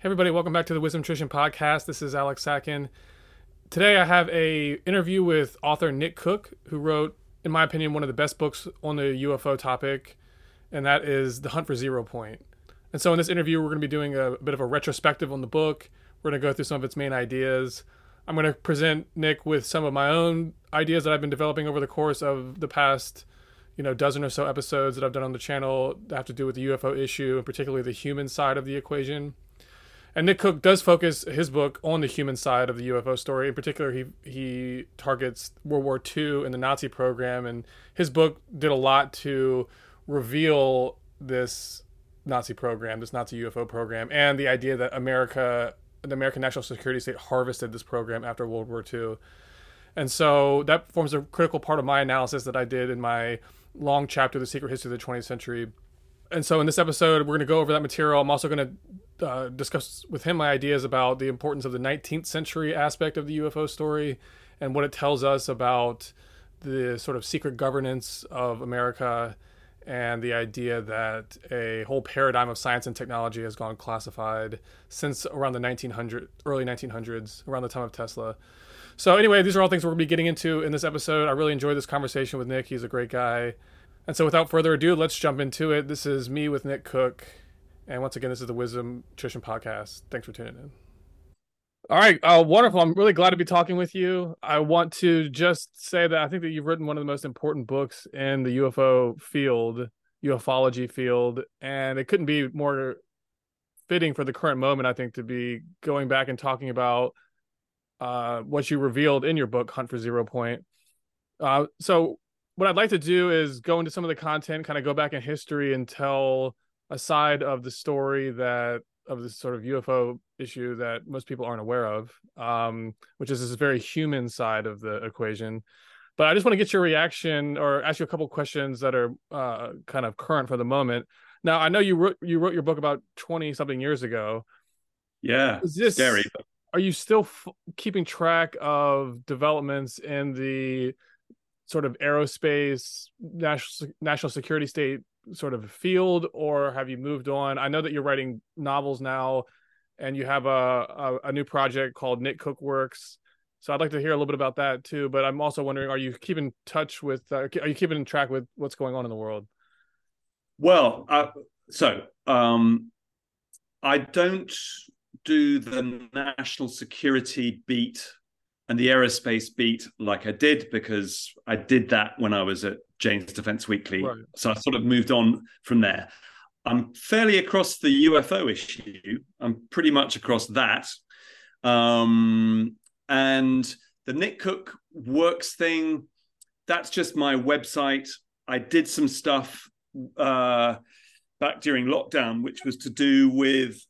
Hey everybody, welcome back to the Wisdom Nutrition Podcast. This is Alex Sachon. Today I have a interview with author Nick Cook, who wrote, in my opinion, one of the best books on the UFO topic, and that is The Hunt for Zero Point. And so in this interview, we're going to be doing a bit of a retrospective on the book. We're going to go through some of its main ideas. I'm going to present Nick with some of my own ideas that I've been developing over the course of the past, you know, dozen or so episodes that I've done on the channel that have to do with the UFO issue and particularly the human side of the equation. And Nick Cook does focus his book on the human side of the UFO story. In particular, he he targets World War II and the Nazi program, and his book did a lot to reveal this Nazi program, this Nazi UFO program, and the idea that America, the American national security state, harvested this program after World War II. And so that forms a critical part of my analysis that I did in my long chapter, The Secret History of the 20th Century. And so in this episode, we're going to go over that material. I'm also going to uh, discuss with him my ideas about the importance of the 19th century aspect of the UFO story and what it tells us about the sort of secret governance of America and the idea that a whole paradigm of science and technology has gone classified since around the 1900 early 1900s around the time of tesla. So anyway these are all things we're going to be getting into in this episode. I really enjoyed this conversation with nick. He's a great guy and so without further ado let's jump into it this is me with nick cook and once again this is the wisdom nutrition podcast thanks for tuning in all right, uh, wonderful. I'm really glad to be talking with you. I want to just say that I think that you've written one of the most important books in the UFO field, ufology field, and it couldn't be more fitting for the current moment. I think to be going back and talking about uh, what you revealed in your book, Hunt for Zero Point. Uh, so, what I'd like to do is go into some of the content, kind of go back in history and tell a side of the story that of this sort of UFO issue that most people aren't aware of, um, which is this very human side of the equation. But I just want to get your reaction or ask you a couple questions that are uh, kind of current for the moment. Now, I know you wrote you wrote your book about twenty something years ago. Yeah, is this scary. Are you still f- keeping track of developments in the sort of aerospace national national security state sort of field, or have you moved on? I know that you're writing novels now, and you have a a, a new project called Nick Cook Works. So I'd like to hear a little bit about that too. But I'm also wondering, are you keeping touch with? Uh, are you keeping in track with what's going on in the world? Well, uh, so um, I don't do the national security beat and the aerospace beat like I did because I did that when I was at Jane's Defense Weekly. Right. So I sort of moved on from there. I'm fairly across the UFO issue. I'm pretty much across that. Um, and the Nick Cook Works thing, that's just my website. I did some stuff uh, back during lockdown, which was to do with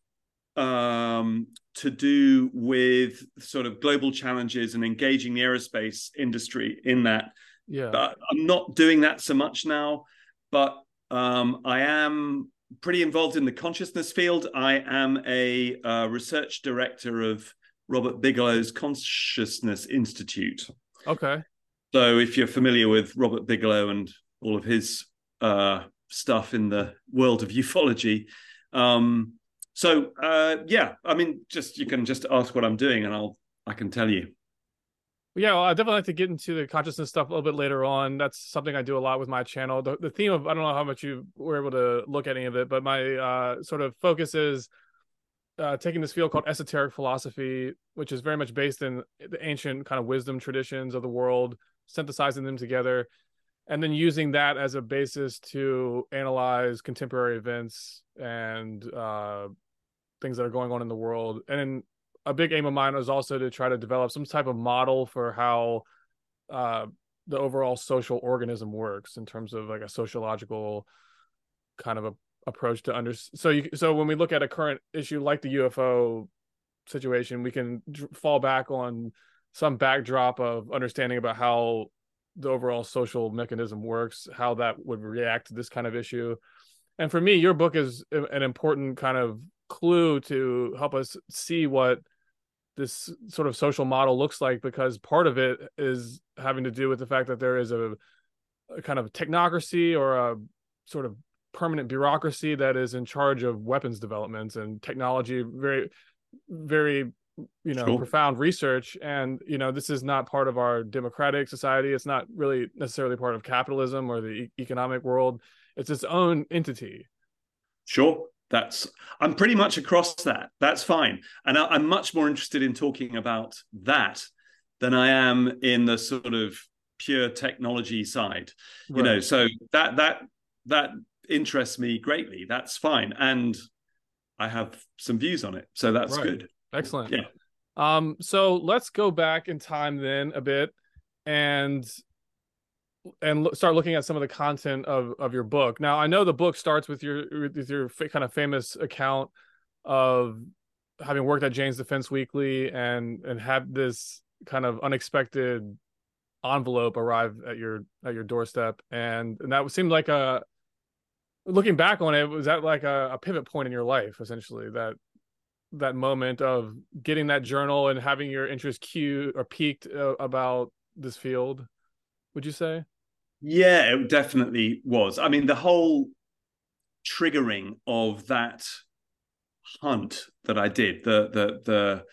um, to do with sort of global challenges and engaging the aerospace industry in that. Yeah, but I'm not doing that so much now, but um, I am pretty involved in the consciousness field. I am a uh, research director of Robert Bigelow's Consciousness Institute. Okay. So if you're familiar with Robert Bigelow and all of his uh, stuff in the world of ufology, um, so uh, yeah, I mean, just you can just ask what I'm doing, and I'll I can tell you. Yeah, well, I definitely like to get into the consciousness stuff a little bit later on. That's something I do a lot with my channel. The, the theme of I don't know how much you were able to look at any of it, but my uh, sort of focus is uh, taking this field called esoteric philosophy, which is very much based in the ancient kind of wisdom traditions of the world, synthesizing them together, and then using that as a basis to analyze contemporary events and uh, things that are going on in the world. And a big aim of mine was also to try to develop some type of model for how uh, the overall social organism works in terms of like a sociological kind of a approach to under so you so when we look at a current issue like the UFO situation we can fall back on some backdrop of understanding about how the overall social mechanism works how that would react to this kind of issue and for me your book is an important kind of clue to help us see what this sort of social model looks like because part of it is having to do with the fact that there is a, a kind of technocracy or a sort of permanent bureaucracy that is in charge of weapons developments and technology very very you know sure. profound research. And you know this is not part of our democratic society. It's not really necessarily part of capitalism or the e- economic world. It's its own entity. Sure that's i'm pretty much across that that's fine and I, am much more interested in talking about that than i am in the sort of pure technology side right. you know so that that that interests me greatly that's fine and i have some views on it so that's right. good Excellent. Yeah. Um, so let's go back in time then a bit and and lo- start looking at some of the content of of your book. Now, I know the book starts with your with your fa- kind of famous account of having worked at Jane's Defense Weekly and and had this kind of unexpected envelope arrive at your at your doorstep and, and that seemed like a looking back on it was that like a, a pivot point in your life essentially that that moment of getting that journal and having your interest cue or peaked uh, about this field would you say yeah it definitely was i mean the whole triggering of that hunt that i did the the the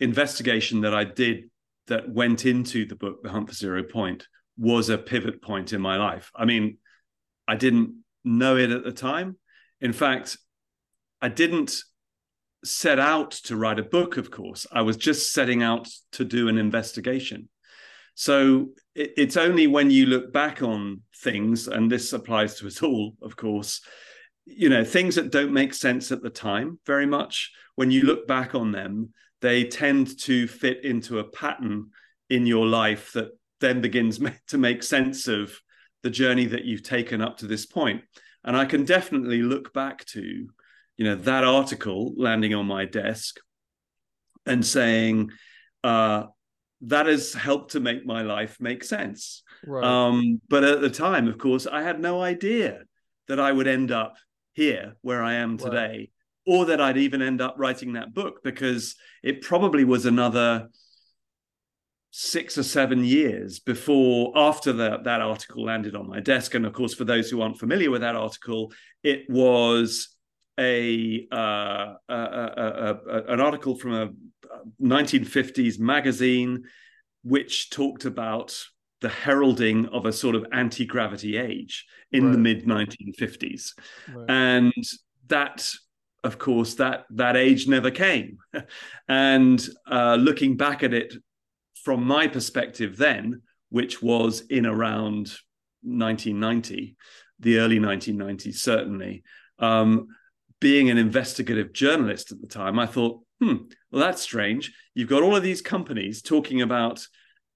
investigation that i did that went into the book the hunt for zero point was a pivot point in my life i mean i didn't know it at the time in fact i didn't set out to write a book, of course. I was just setting out to do an investigation. So it, it's only when you look back on things, and this applies to us all, of course, you know, things that don't make sense at the time very much, when you look back on them, they tend to fit into a pattern in your life that then begins to make sense of the journey that you've taken up to this point. And I can definitely look back to you know that article landing on my desk and saying uh, that has helped to make my life make sense right. um, but at the time of course i had no idea that i would end up here where i am today right. or that i'd even end up writing that book because it probably was another six or seven years before after the, that article landed on my desk and of course for those who aren't familiar with that article it was a, uh, a, a, a, an article from a 1950s magazine which talked about the heralding of a sort of anti-gravity age in right. the mid 1950s right. and that of course that that age never came and uh, looking back at it from my perspective then which was in around 1990 the early 1990s certainly um, being an investigative journalist at the time, I thought, hmm, well, that's strange. You've got all of these companies talking about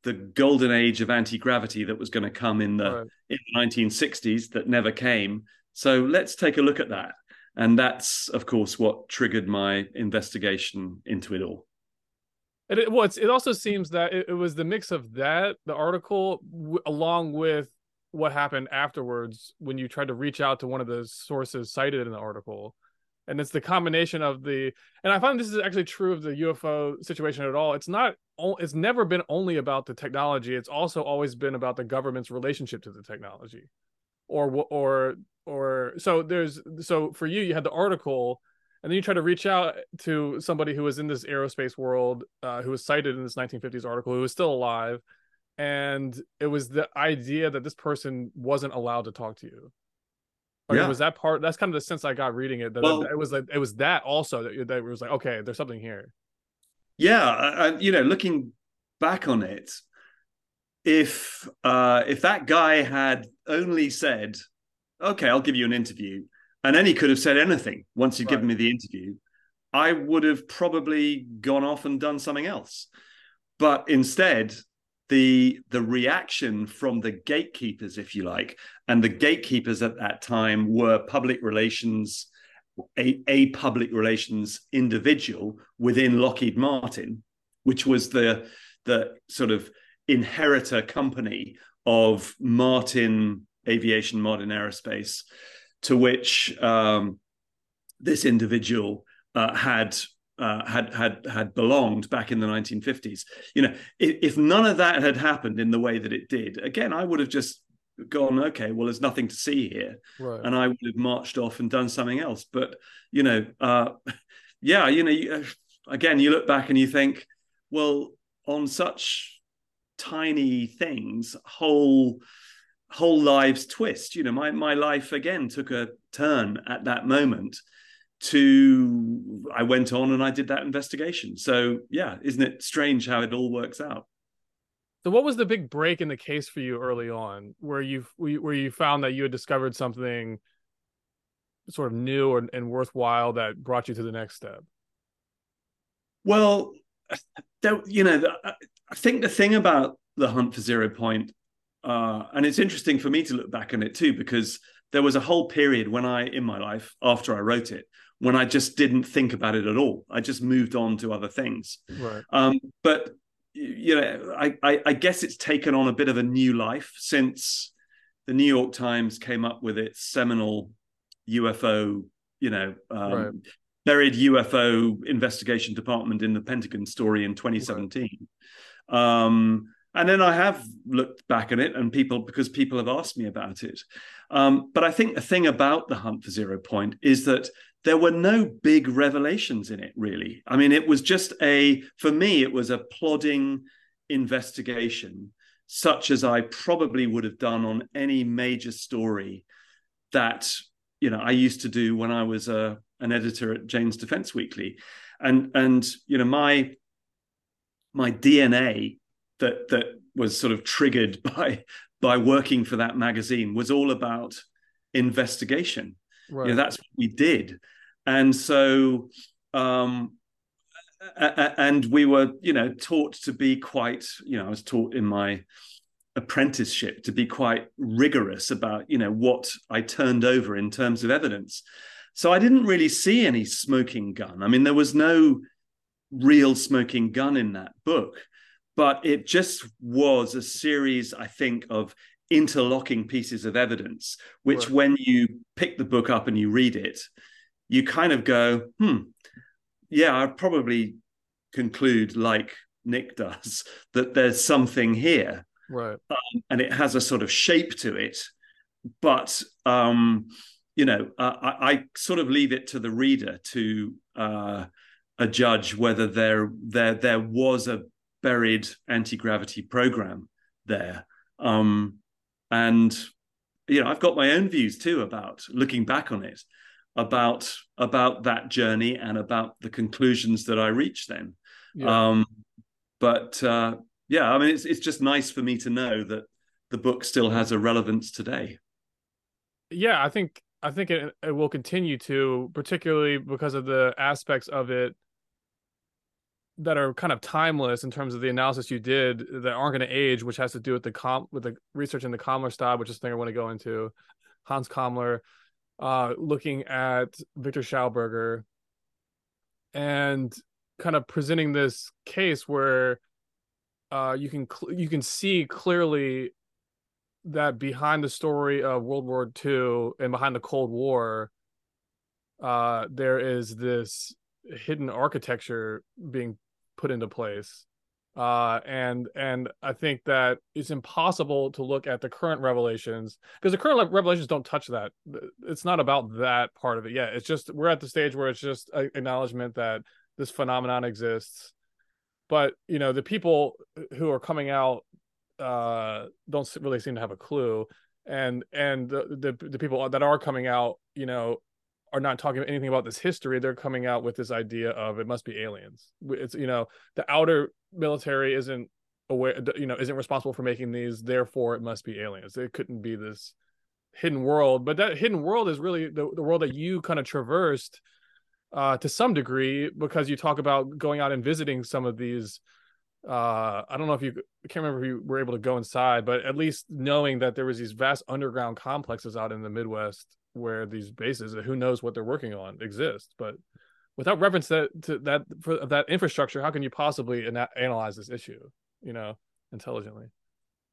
the golden age of anti gravity that was going to come in the, right. in the 1960s that never came. So let's take a look at that. And that's, of course, what triggered my investigation into it all. it, well, it also seems that it, it, was the mix of that, the article, w- along with what happened afterwards when you tried to reach out to one of the sources cited in the article and it's the combination of the and i find this is actually true of the ufo situation at all. It's not it's never been only about the technology. It's also always been about the government's relationship to the technology. Or or or so there's so for you you had the article and then you try to reach out to somebody who was in this aerospace world uh, who was cited in this 1950s article who was still alive and it was the idea that this person wasn't allowed to talk to you or yeah. was that part? That's kind of the sense I got reading it. That well, it was like it was that also that, that was like okay, there's something here. Yeah, I, you know, looking back on it, if uh, if that guy had only said, "Okay, I'll give you an interview," and then he could have said anything once he'd right. given me the interview, I would have probably gone off and done something else. But instead, the the reaction from the gatekeepers, if you like, and the gatekeepers at that time were public relations, a, a public relations individual within Lockheed Martin, which was the the sort of inheritor company of Martin Aviation, Martin Aerospace, to which um, this individual uh, had uh, had had had belonged back in the 1950s. You know, if, if, none of that had happened in the way that it did, again, I would have just gone, okay, well, there's nothing to see here, right. and I would have marched off and done something else. But you know, uh, yeah, you know, you, again, you look back and you think, well, on such tiny things, whole whole lives twist. You know, my my life again took a turn at that moment. To I went on and I did that investigation. So yeah, isn't it strange how it all works out? So, what was the big break in the case for you early on, where you where you found that you had discovered something sort of new and, and worthwhile that brought you to the next step? Well, you know, I think the thing about the hunt for zero point, uh, and it's interesting for me to look back on it too, because there was a whole period when I, in my life, after I wrote it, when I just didn't think about it at all. I just moved on to other things. Right. Um, but you know, I, I, I guess it's taken on a bit of a new life since the New York Times came up with its seminal UFO, you know, um, right. buried UFO investigation department in the Pentagon story in 2017. Right. Um, and then I have looked back at it, and people because people have asked me about it. Um, but I think the thing about the Hunt for Zero Point is that there were no big revelations in it, really. I mean, it was just a, for me, it was a plodding investigation, such as I probably would have done on any major story that, you know, I used to do when I was a, uh, an editor at Jane's Defense Weekly. And, and, you know, my, my DNA that, that was sort of triggered by, by working for that magazine was all about investigation Right. You know, that's what we did. And so, um, and we were, you know, taught to be quite, you know, I was taught in my apprenticeship to be quite rigorous about, you know, what I turned over in terms of evidence. So I didn't really see any smoking gun. I mean, there was no real smoking gun in that book, but it just was a series, I think, of interlocking pieces of evidence, which right. when you pick the book up and you read it, you kind of go, hmm, yeah, I'd probably conclude like Nick does that there's something here. Right. Um, and it has a sort of shape to it. But, um, you know, uh, I, I, sort of leave it to the reader to uh, a judge whether there, there, there was a buried anti gravity program there. Um, and you know i've got my own views too about looking back on it about about that journey and about the conclusions that i reached then yeah. um but uh yeah i mean it's it's just nice for me to know that the book still has a relevance today yeah i think i think it, it will continue to particularly because of the aspects of it that are kind of timeless in terms of the analysis you did that aren't going to age, which has to do with the com with the research in the Kammler style, which is the thing I want to go into. Hans Kammler, uh, looking at Victor Schauberger, and kind of presenting this case where uh, you can cl- you can see clearly that behind the story of World War II and behind the Cold War, uh, there is this hidden architecture being put into place uh, and and I think that it's impossible to look at the current revelations because the current revelations don't touch that. It's not about that part of it yet. It's just we're at the stage where it's just acknowledgement that this phenomenon exists. But you know, the people who are coming out uh, don't really seem to have a clue, and and the, the the people that are coming out, you know, are not talking anything about this history. They're coming out with this idea of it must be aliens. It's you know the outer military isn't aware, you know, isn't responsible for making these. Therefore, it must be aliens. It couldn't be this hidden world. But that hidden world is really the, the world that you kind of traversed uh, to some degree because you talk about going out and visiting some of these. Uh, I don't know if you I can't remember if you were able to go inside, but at least knowing that there was these vast underground complexes out in the Midwest where these bases, who knows what they're working on, exist. But without reference that to that for that infrastructure, how can you possibly ana- analyze this issue? You know, intelligently.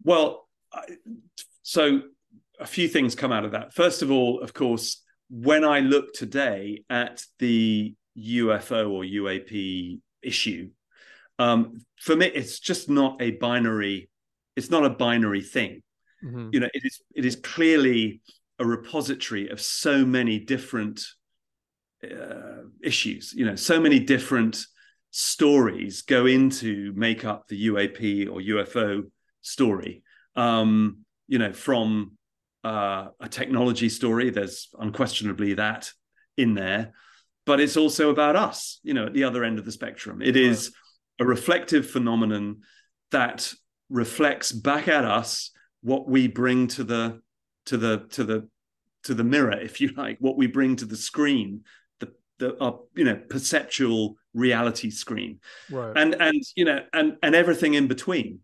Well, so a few things come out of that. First of all, of course, when I look today at the UFO or UAP issue, um, for me, it's just not a binary. It's not a binary thing. Mm-hmm. You know, it is it is clearly a repository of so many different uh, issues. You know, so many different stories go into make up the UAP or UFO story. Um, you know, from uh, a technology story, there's unquestionably that in there, but it's also about us. You know, at the other end of the spectrum, it is a reflective phenomenon that reflects back at us what we bring to the to the to the to the mirror, if you like, what we bring to the screen, the the our, you know perceptual reality screen, right. and and you know and and everything in between.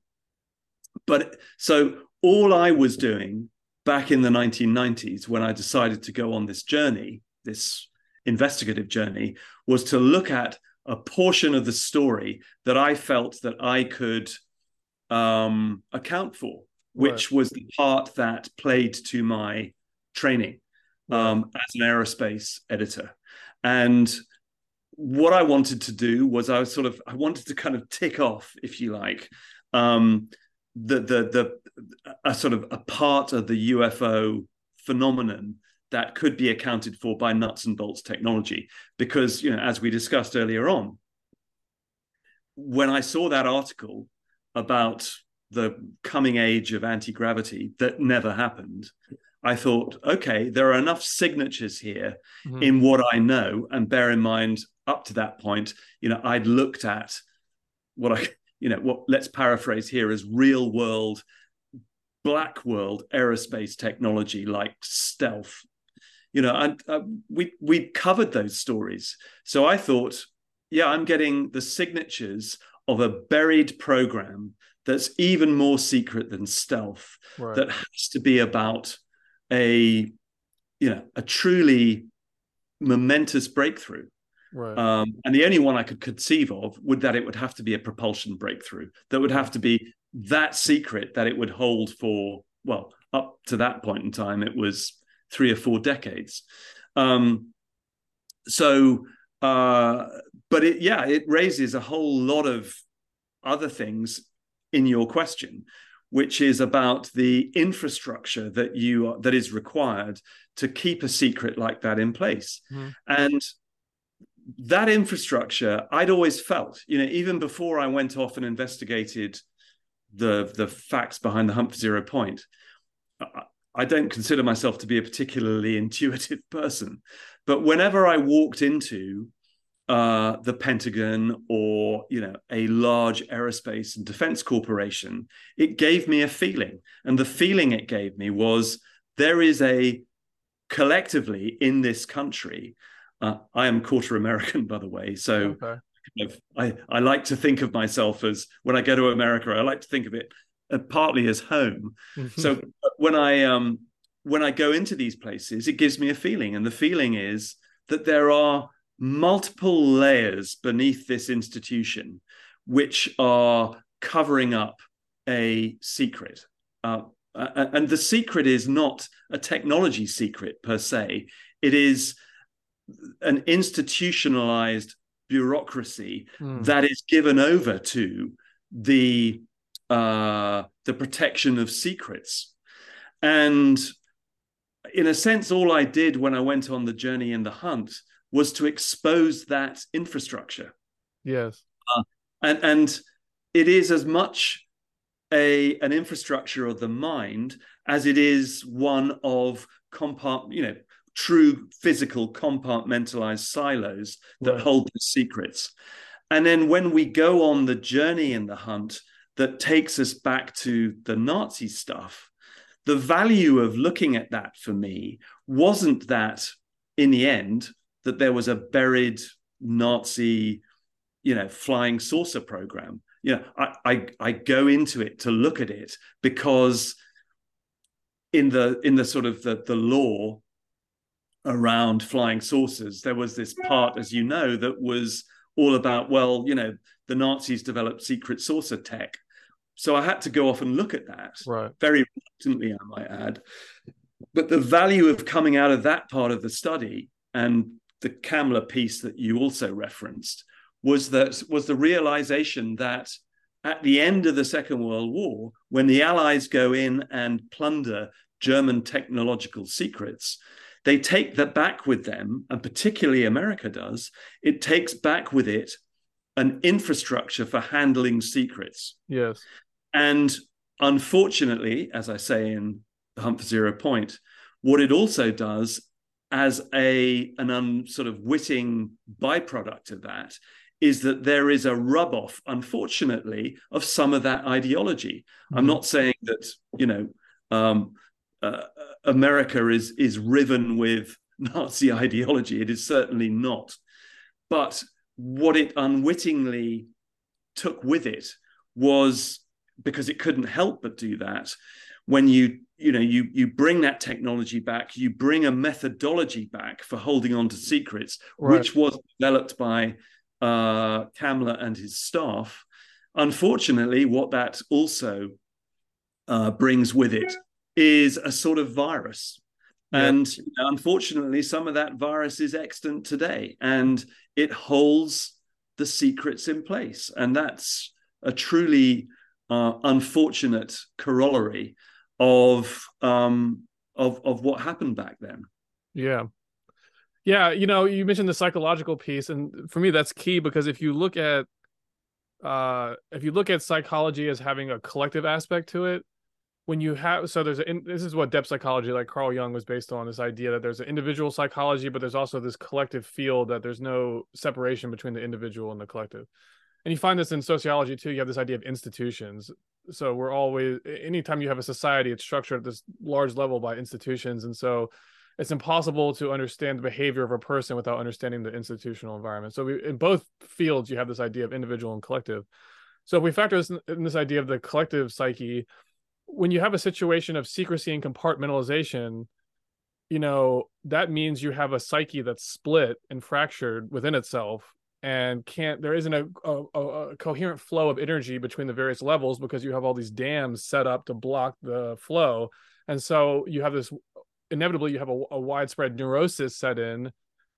But so all I was doing back in the 1990s when I decided to go on this journey, this investigative journey, was to look at a portion of the story that I felt that I could um, account for, which right. was the part that played to my training um, as an aerospace editor. And what I wanted to do was I was sort of I wanted to kind of tick off, if you like, um, the the the a sort of a part of the UFO phenomenon that could be accounted for by nuts and bolts technology, because you know, as we discussed earlier on, when I saw that article about the coming age of anti gravity that never happened, I thought, okay, there are enough signatures here mm-hmm. in what I know. And bear in mind, up to that point, you know, I'd looked at what I, you know, what let's paraphrase here as real world, black world aerospace technology like stealth. You know, and uh, we we covered those stories. So I thought, yeah, I'm getting the signatures of a buried program that's even more secret than stealth right. that has to be about a you know a truly momentous breakthrough right. um, and the only one i could conceive of would that it would have to be a propulsion breakthrough that would have to be that secret that it would hold for well up to that point in time it was three or four decades um, so uh, but it yeah it raises a whole lot of other things in your question which is about the infrastructure that you are, that is required to keep a secret like that in place mm. and that infrastructure i'd always felt you know even before i went off and investigated the the facts behind the hunt zero point I don't consider myself to be a particularly intuitive person, but whenever I walked into uh, the Pentagon or you know a large aerospace and defense corporation, it gave me a feeling, and the feeling it gave me was there is a collectively in this country. Uh, I am quarter American, by the way, so. Okay. I, I like to think of myself as when I go to America, I like to think of it uh, partly as home. Mm-hmm. So when I um when I go into these places, it gives me a feeling, and the feeling is that there are multiple layers beneath this institution which are covering up a secret. Uh, and the secret is not a technology secret per se, it is an institutionalized bureaucracy mm. that is given over to the uh, the protection of secrets. And in a sense, all I did when I went on the journey in the hunt was to expose that infrastructure. Yes. Uh, and and it is as much a an infrastructure of the mind as it is one of compart you know true physical compartmentalized silos that right. hold the secrets and then when we go on the journey in the hunt that takes us back to the nazi stuff the value of looking at that for me wasn't that in the end that there was a buried Nazi, you know, flying saucer program. You know, I, I, I go into it to look at it because in the in the sort of the, the lore around flying saucers, there was this part, as you know, that was all about, well, you know, the Nazis developed secret saucer tech. So I had to go off and look at that. Right. Very reluctantly, I might add. But the value of coming out of that part of the study and the Kammler piece that you also referenced was that was the realization that at the end of the Second World War, when the Allies go in and plunder German technological secrets, they take that back with them, and particularly America does. It takes back with it an infrastructure for handling secrets. Yes. And unfortunately, as I say in The Hunt for Zero Point, what it also does as a an un, sort of witting byproduct of that is that there is a rub off, unfortunately, of some of that ideology. Mm-hmm. I'm not saying that you know um, uh, America is is riven with Nazi ideology. It is certainly not, but what it unwittingly took with it was because it couldn't help but do that when you you know you you bring that technology back you bring a methodology back for holding on to secrets right. which was developed by uh Kammler and his staff unfortunately what that also uh, brings with it is a sort of virus yeah. and unfortunately some of that virus is extant today and it holds the secrets in place and that's a truly uh, unfortunate corollary of um of of what happened back then. Yeah. Yeah you know you mentioned the psychological piece and for me that's key because if you look at uh if you look at psychology as having a collective aspect to it when you have so there's a this is what depth psychology like carl jung was based on this idea that there's an individual psychology but there's also this collective field that there's no separation between the individual and the collective. And you find this in sociology too you have this idea of institutions so we're always anytime you have a society it's structured at this large level by institutions and so it's impossible to understand the behavior of a person without understanding the institutional environment. So we, in both fields you have this idea of individual and collective. So if we factor this in, in this idea of the collective psyche when you have a situation of secrecy and compartmentalization you know that means you have a psyche that's split and fractured within itself and can't there isn't a, a, a, coherent flow of energy between the various levels because you have all these dams set up to block the flow. And so you have this inevitably you have a, a widespread neurosis set in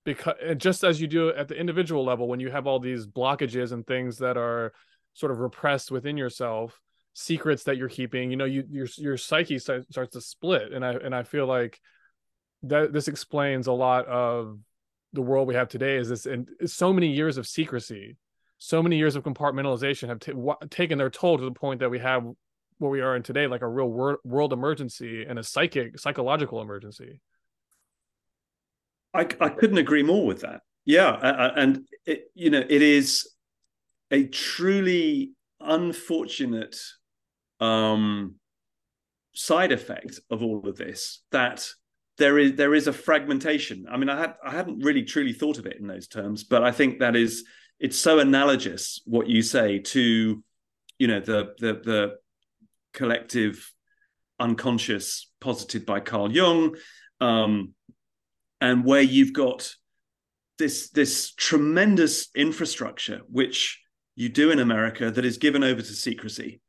because just as you do at the individual level when you have all these blockages and things that are sort of repressed within yourself secrets that you're keeping you know you your your psyche starts to split. And i and i feel like that this explains a lot of the world we have today is this and so many years of secrecy so many years of compartmentalization have t- w- taken their toll to the point that we have where we are in today like a real wor- world emergency and a psychic psychological emergency. I, I couldn't agree more with that. Yeah and it, you know it is a truly unfortunate um side effect of all of this that there is there is a fragmentation. I mean, I had I hadn't really truly thought of it in those terms, but I think that is it's so analogous what you say to, you know, the the the collective unconscious posited by Carl Jung, um, and where you've got this this tremendous infrastructure which you do in America that is given over to secrecy,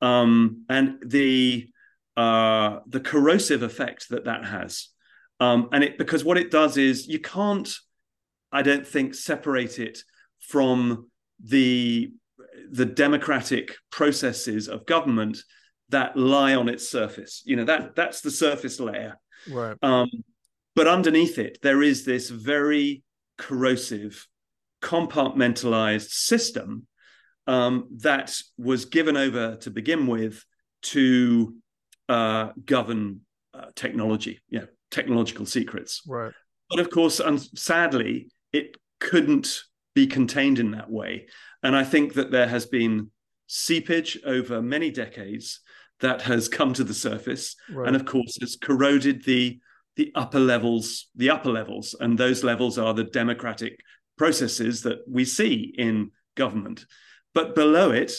um, and the uh, the corrosive effect that that has um, and it because what it does is you can't, I don't think, separate it from the the democratic processes of government that lie on its surface. You know that that's the surface layer. Right. Um, but underneath it, there is this very corrosive, compartmentalized system um, that was given over to begin with to uh, govern uh, technology. Yeah, technological secrets. Right. But of course, and sadly, it couldn't be contained in that way. And I think that there has been seepage over many decades that has come to the surface, right. and of course, has corroded the the upper levels, the upper levels, and those levels are the democratic processes that we see in government. But below it,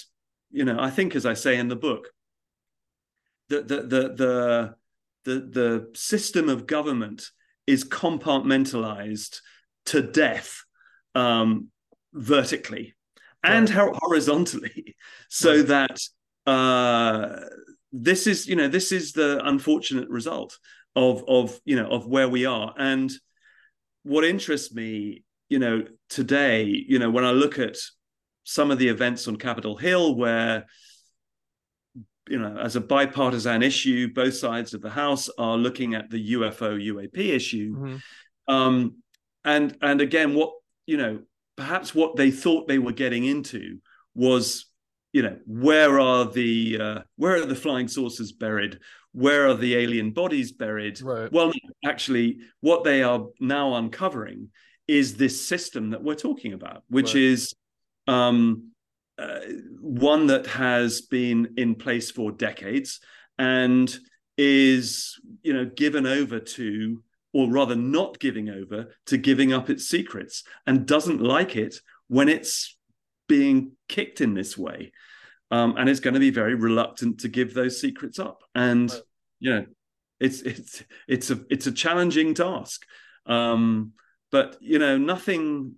you know, I think, as I say in the book, the the the the the the system of government is compartmentalized to death um, vertically and right. horizontally, so right. that uh, this is you know this is the unfortunate result of of you know of where we are and what interests me you know today you know when I look at some of the events on Capitol Hill where you know, as a bipartisan issue, both sides of the House are looking at the UFO UAP issue. Mm-hmm. Um, and and again, what you know, perhaps what they thought they were getting into was, you know, where are the uh, where are the flying saucers buried? Where are the alien bodies buried? Right. Well, actually, what they are now uncovering is this system that we're talking about, which right. is um, uh, one that has been in place for decades and is you know given over to or rather not giving over to giving up its secrets and doesn't like it when it's being kicked in this way. Um, and it's going to be very reluctant to give those secrets up. And right. you know it's it's it's a it's a challenging task. Um, but you know nothing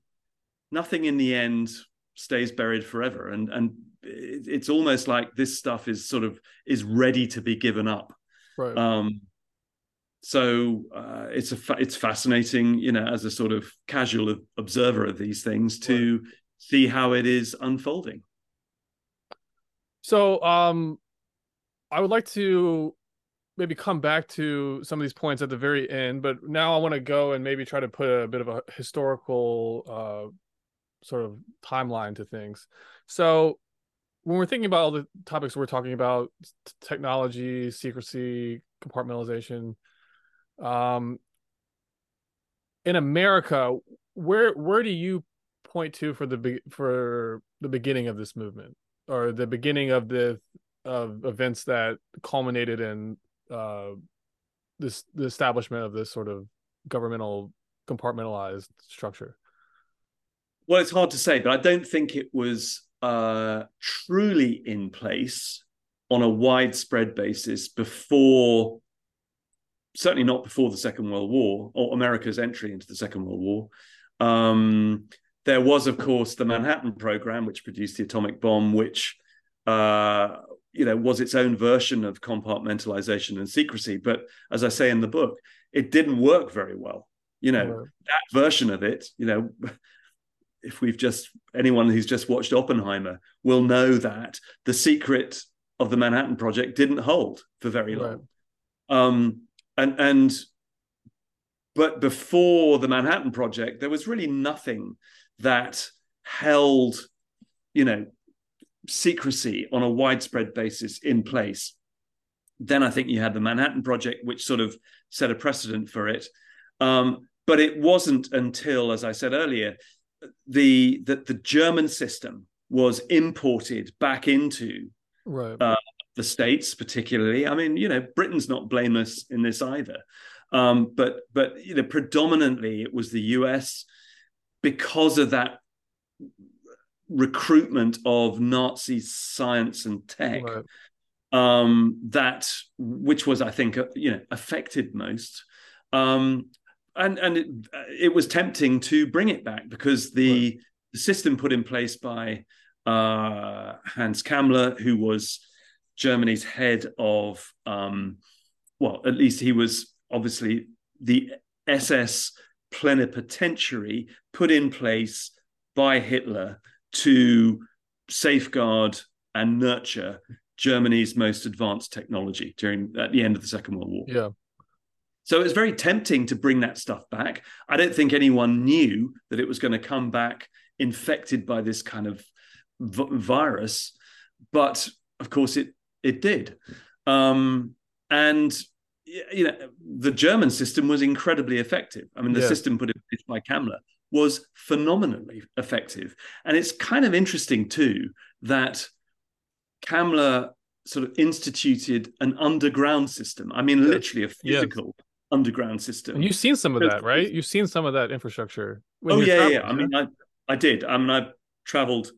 nothing in the end stays buried forever. And and it's almost like this stuff is sort of is ready to be given up right um so uh, it's a fa- it's fascinating you know as a sort of casual observer of these things to right. see how it is unfolding so um i would like to maybe come back to some of these points at the very end but now i want to go and maybe try to put a bit of a historical uh sort of timeline to things. So when we're thinking about all the topics we're talking about, technology, secrecy, compartmentalization, um, in America, where where do you point to for the for the beginning of this movement or the beginning of the of events that culminated in uh, this the establishment of this sort of governmental compartmentalized structure? Well, it's hard to say, but I don't think it was uh, truly in place on a widespread basis before, certainly not before the Second World War or America's entry into the Second World War. Um, there was, of course, the Manhattan Program, which produced the atomic bomb, which uh, you know was its own version of compartmentalization and secrecy. But as I say in the book, it didn't work very well. You know, yeah. that version of it, you know, if we've just anyone who's just watched Oppenheimer will know that the secret of the Manhattan Project didn't hold for very long. Right. Um, and and but before the Manhattan Project, there was really nothing that held, you know, secrecy on a widespread basis in place. Then I think you had the Manhattan Project, which sort of set a precedent for it. Um, but it wasn't until, as I said earlier, the that the German system was imported back into right. uh, the states, particularly. I mean, you know, Britain's not blameless in this either, um, but but you know, predominantly it was the U.S. because of that recruitment of Nazi science and tech. Right. Um, that which was, I think, uh, you know, affected most. Um, and and it, it, was tempting to bring it back because the, right. the system put in place by uh, Hans Kammler, who was Germany's head of, um, well, at least he was obviously the SS plenipotentiary put in place by Hitler to safeguard and nurture Germany's most advanced technology during at the end of the Second World War. Yeah. So it was very tempting to bring that stuff back. I don't think anyone knew that it was going to come back infected by this kind of v- virus, but of course it it did. Um, and you know the German system was incredibly effective. I mean, the yeah. system put in place by Kammler was phenomenally effective, and it's kind of interesting too that Kammler sort of instituted an underground system. I mean, literally a physical underground system. And you've seen some of that, right? You've seen some of that infrastructure. oh yeah, yeah. I mean, I I did. I mean, I traveled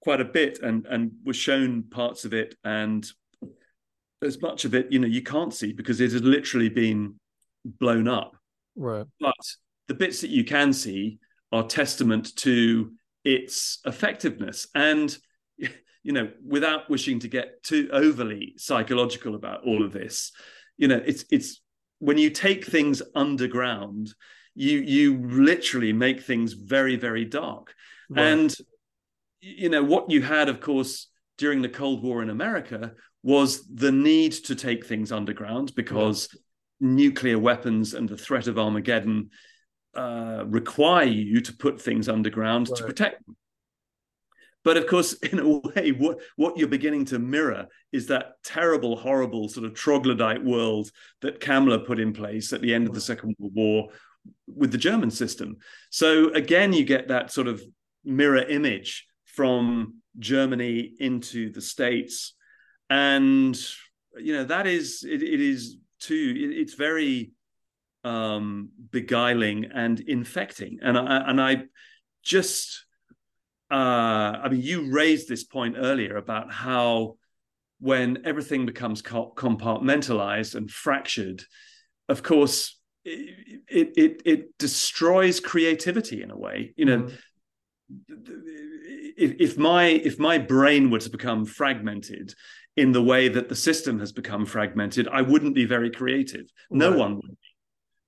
quite a bit and and was shown parts of it, and as much of it, you know, you can't see because it has literally been blown up. Right. But the bits that you can see are testament to its effectiveness and you know without wishing to get too overly psychological about all of this you know it's it's when you take things underground, you you literally make things very very dark. Right. And you know what you had, of course, during the Cold War in America was the need to take things underground because yeah. nuclear weapons and the threat of Armageddon uh, require you to put things underground right. to protect them. But of course, in a way, what, what you're beginning to mirror is that terrible, horrible sort of troglodyte world that Kammler put in place at the end of the Second World War with the German system. So again, you get that sort of mirror image from Germany into the States. And, you know, that is, it, it is too, it, it's very um, beguiling and infecting. And I, and I just, uh, I mean, you raised this point earlier about how when everything becomes compartmentalized and fractured, of course, it, it it destroys creativity in a way. You know, mm. if, if my if my brain were to become fragmented in the way that the system has become fragmented, I wouldn't be very creative. No right. one would. Be.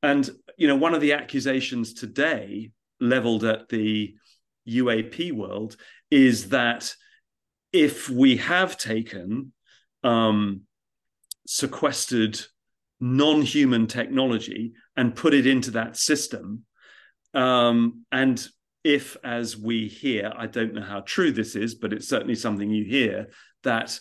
And you know, one of the accusations today leveled at the UAP world is that if we have taken um, sequestered non-human technology and put it into that system, um, and if, as we hear, I don't know how true this is, but it's certainly something you hear that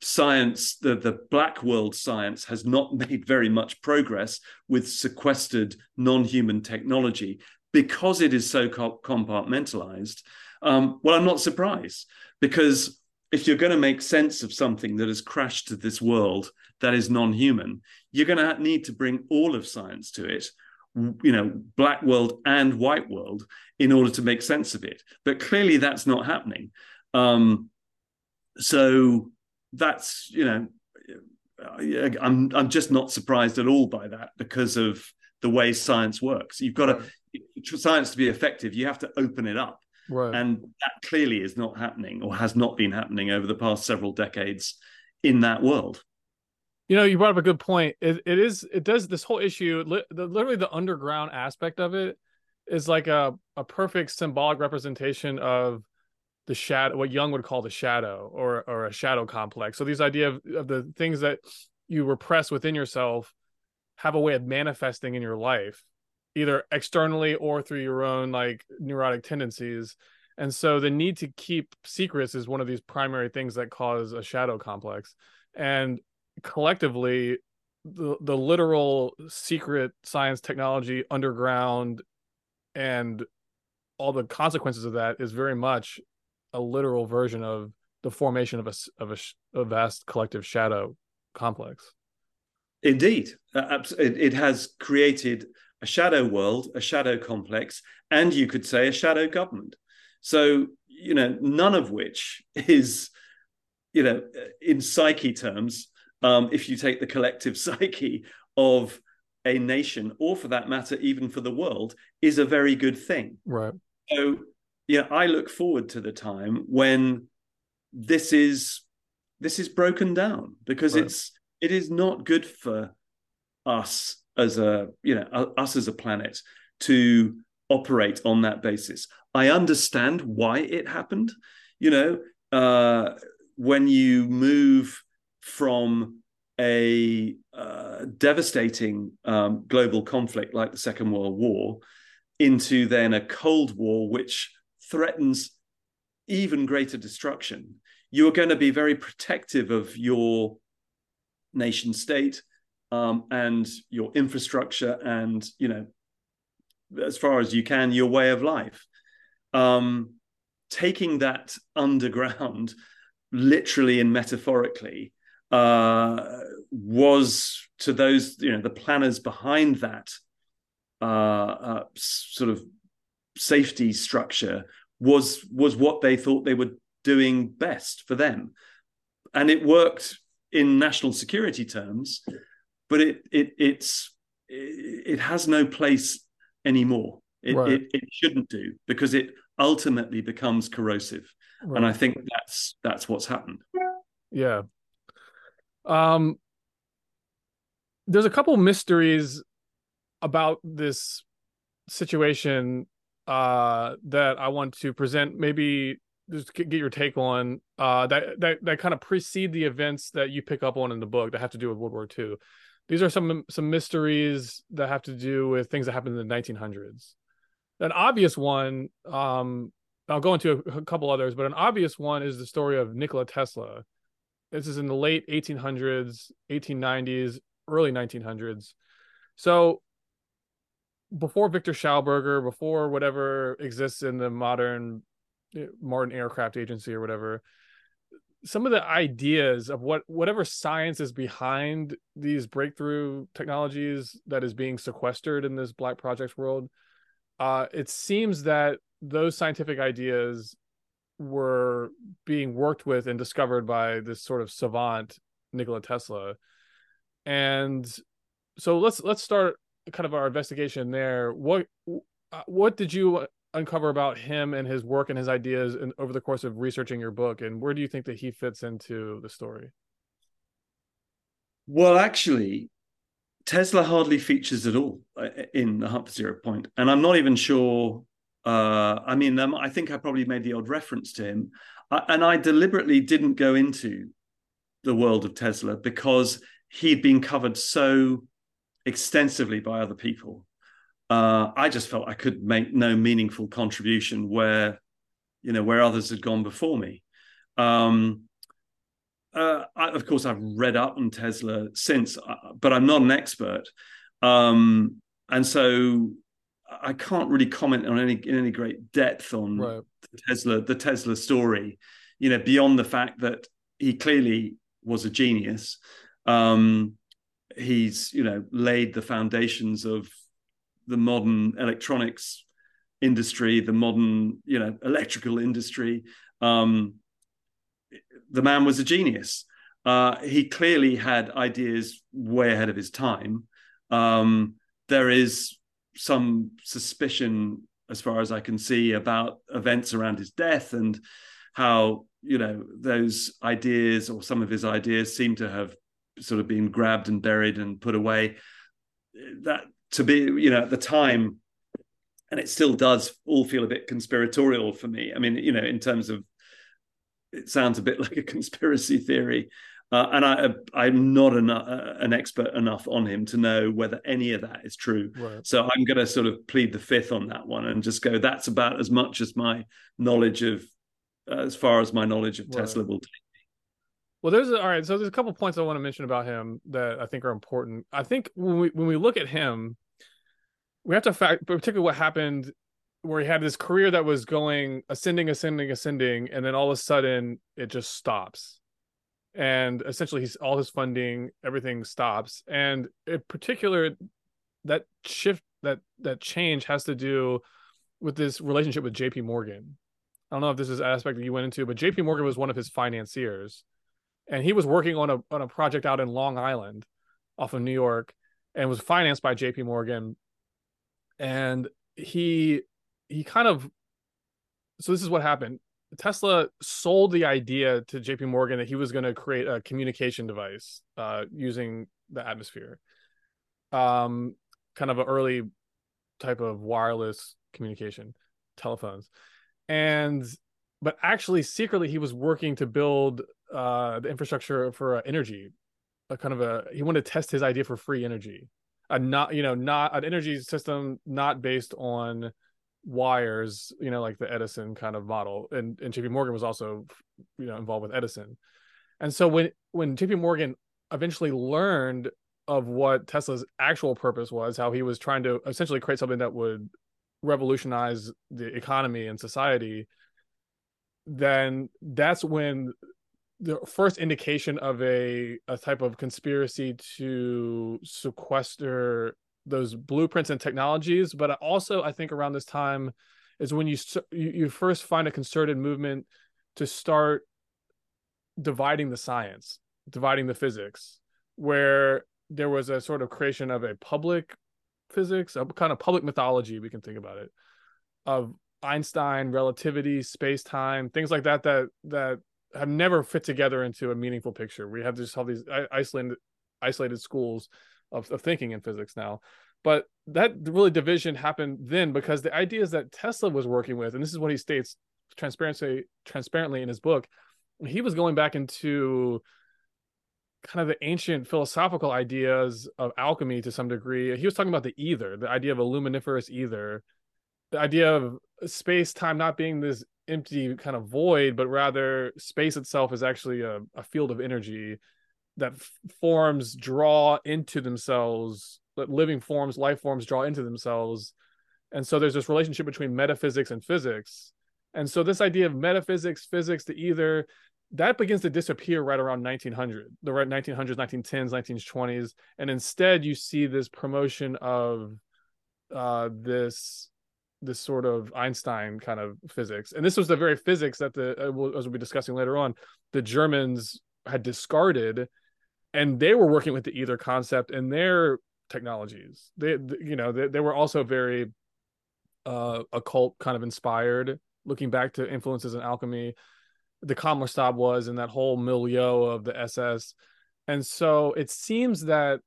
science, the, the black world science, has not made very much progress with sequestered non human technology because it is so compartmentalized, um, well, I'm not surprised because if you're going to make sense of something that has crashed to this world that is non-human, you're going to need to bring all of science to it, you know, black world and white world, in order to make sense of it. But clearly, that's not happening. Um, so that's you know, I'm I'm just not surprised at all by that because of the way science works. You've got to science to be effective, you have to open it up. Right. And that clearly is not happening or has not been happening over the past several decades in that world. You know, you brought up a good point. It, it is, it does this whole issue, literally the underground aspect of it is like a, a perfect symbolic representation of the shadow, what Jung would call the shadow or, or a shadow complex. So these idea of, of the things that you repress within yourself have a way of manifesting in your life either externally or through your own like neurotic tendencies. And so the need to keep secrets is one of these primary things that cause a shadow complex. And collectively the the literal secret science technology underground and all the consequences of that is very much a literal version of the formation of a of a, a vast collective shadow complex. Indeed. Uh, it has created a shadow world, a shadow complex, and you could say a shadow government. So, you know, none of which is, you know, in psyche terms, um, if you take the collective psyche of a nation, or for that matter, even for the world, is a very good thing. Right. So, yeah, I look forward to the time when this is this is broken down because right. it's it is not good for us as a you know us as a planet to operate on that basis. I understand why it happened. You know, uh, when you move from a uh, devastating um, global conflict like the Second World War into then a Cold War, which threatens even greater destruction, you are going to be very protective of your nation state um, and your infrastructure and you know as far as you can your way of life. Um, taking that underground literally and metaphorically uh, was to those you know the planners behind that uh, uh, sort of safety structure was was what they thought they were doing best for them. And it worked in national security terms but it it it's it has no place anymore. It, right. it, it shouldn't do because it ultimately becomes corrosive, right. and I think that's that's what's happened. Yeah. Um. There's a couple mysteries about this situation uh, that I want to present. Maybe just get your take on uh, that that that kind of precede the events that you pick up on in the book that have to do with World War II. These are some some mysteries that have to do with things that happened in the 1900s. An obvious one, um, I'll go into a, a couple others, but an obvious one is the story of Nikola Tesla. This is in the late 1800s, 1890s, early 1900s. So before Victor Schauberger, before whatever exists in the modern eh, modern aircraft agency or whatever, some of the ideas of what whatever science is behind these breakthrough technologies that is being sequestered in this black projects world, uh, it seems that those scientific ideas were being worked with and discovered by this sort of savant Nikola Tesla. And so let's let's start kind of our investigation there. What uh, what did you uncover about him and his work and his ideas in, over the course of researching your book, and where do you think that he fits into the story? Well, actually, Tesla hardly features at all uh, in the Hunt Zero Point, and I'm not even sure. Uh, I mean, um, I think I probably made the odd reference to him, and I deliberately didn't go into the world of Tesla because he'd been covered so extensively by other people. Uh, I just felt I could make no meaningful contribution where, you know, where others had gone before me. Um, uh, I, of course, I've read up on Tesla since, uh, but I'm not an expert, um, and so I can't really comment on any in any great depth on right. the Tesla the Tesla story. You know, beyond the fact that he clearly was a genius. Um, he's you know laid the foundations of the modern electronics industry, the modern you know electrical industry. Um, the man was a genius. Uh, he clearly had ideas way ahead of his time. Um, there is some suspicion, as far as I can see, about events around his death and how you know those ideas or some of his ideas seem to have sort of been grabbed and buried and put away. That to be, you know, at the time, and it still does all feel a bit conspiratorial for me. I mean, you know, in terms of it sounds a bit like a conspiracy theory. Uh, and I, I'm not an, uh, an expert enough on him to know whether any of that is true. Right. So I'm going to sort of plead the fifth on that one and just go. That's about as much as my knowledge of, uh, as far as my knowledge of right. Tesla will take well, there's all right. So there's a couple points I want to mention about him that I think are important. I think when we when we look at him, we have to fact particularly what happened where he had this career that was going ascending, ascending, ascending, and then all of a sudden it just stops. And essentially, he's all his funding, everything stops. And in particular, that shift, that that change has to do with this relationship with J.P. Morgan. I don't know if this is an aspect that you went into, but J.P. Morgan was one of his financiers and he was working on a on a project out in Long Island, off of New York, and was financed by J.P. Morgan. And he he kind of so this is what happened. Tesla sold the idea to J.P. Morgan that he was going to create a communication device uh, using the atmosphere, um, kind of an early type of wireless communication, telephones, and but actually secretly he was working to build uh, the infrastructure for uh, energy, a kind of a he wanted to test his idea for free energy, a not you know not an energy system not based on wires, you know, like the Edison kind of model. And and JP Morgan was also you know involved with Edison. And so when when JP Morgan eventually learned of what Tesla's actual purpose was, how he was trying to essentially create something that would revolutionize the economy and society, then that's when the first indication of a a type of conspiracy to sequester those blueprints and technologies. But also i think around this time is when you you first find a concerted movement to start dividing the science dividing the physics where there was a sort of creation of a public physics a kind of public mythology we can think about it of einstein relativity space time things like that that that have never fit together into a meaningful picture. We have just all these isolated isolated schools of, of thinking in physics now. But that really division happened then because the ideas that Tesla was working with, and this is what he states transparency transparently in his book. He was going back into kind of the ancient philosophical ideas of alchemy to some degree. He was talking about the ether, the idea of a luminiferous ether, the idea of space time not being this empty kind of void, but rather space itself is actually a, a field of energy that f- forms draw into themselves, that living forms, life forms draw into themselves. And so there's this relationship between metaphysics and physics. And so this idea of metaphysics, physics, the ether, that begins to disappear right around 1900 the right 1900s 1910s 1920s and instead you see this promotion of uh, this this sort of einstein kind of physics and this was the very physics that the uh, as we'll be discussing later on the germans had discarded and they were working with the ether concept in their technologies they, you know they, they were also very uh occult kind of inspired looking back to influences in alchemy the Kammlerstab was and that whole milieu of the SS. And so it seems that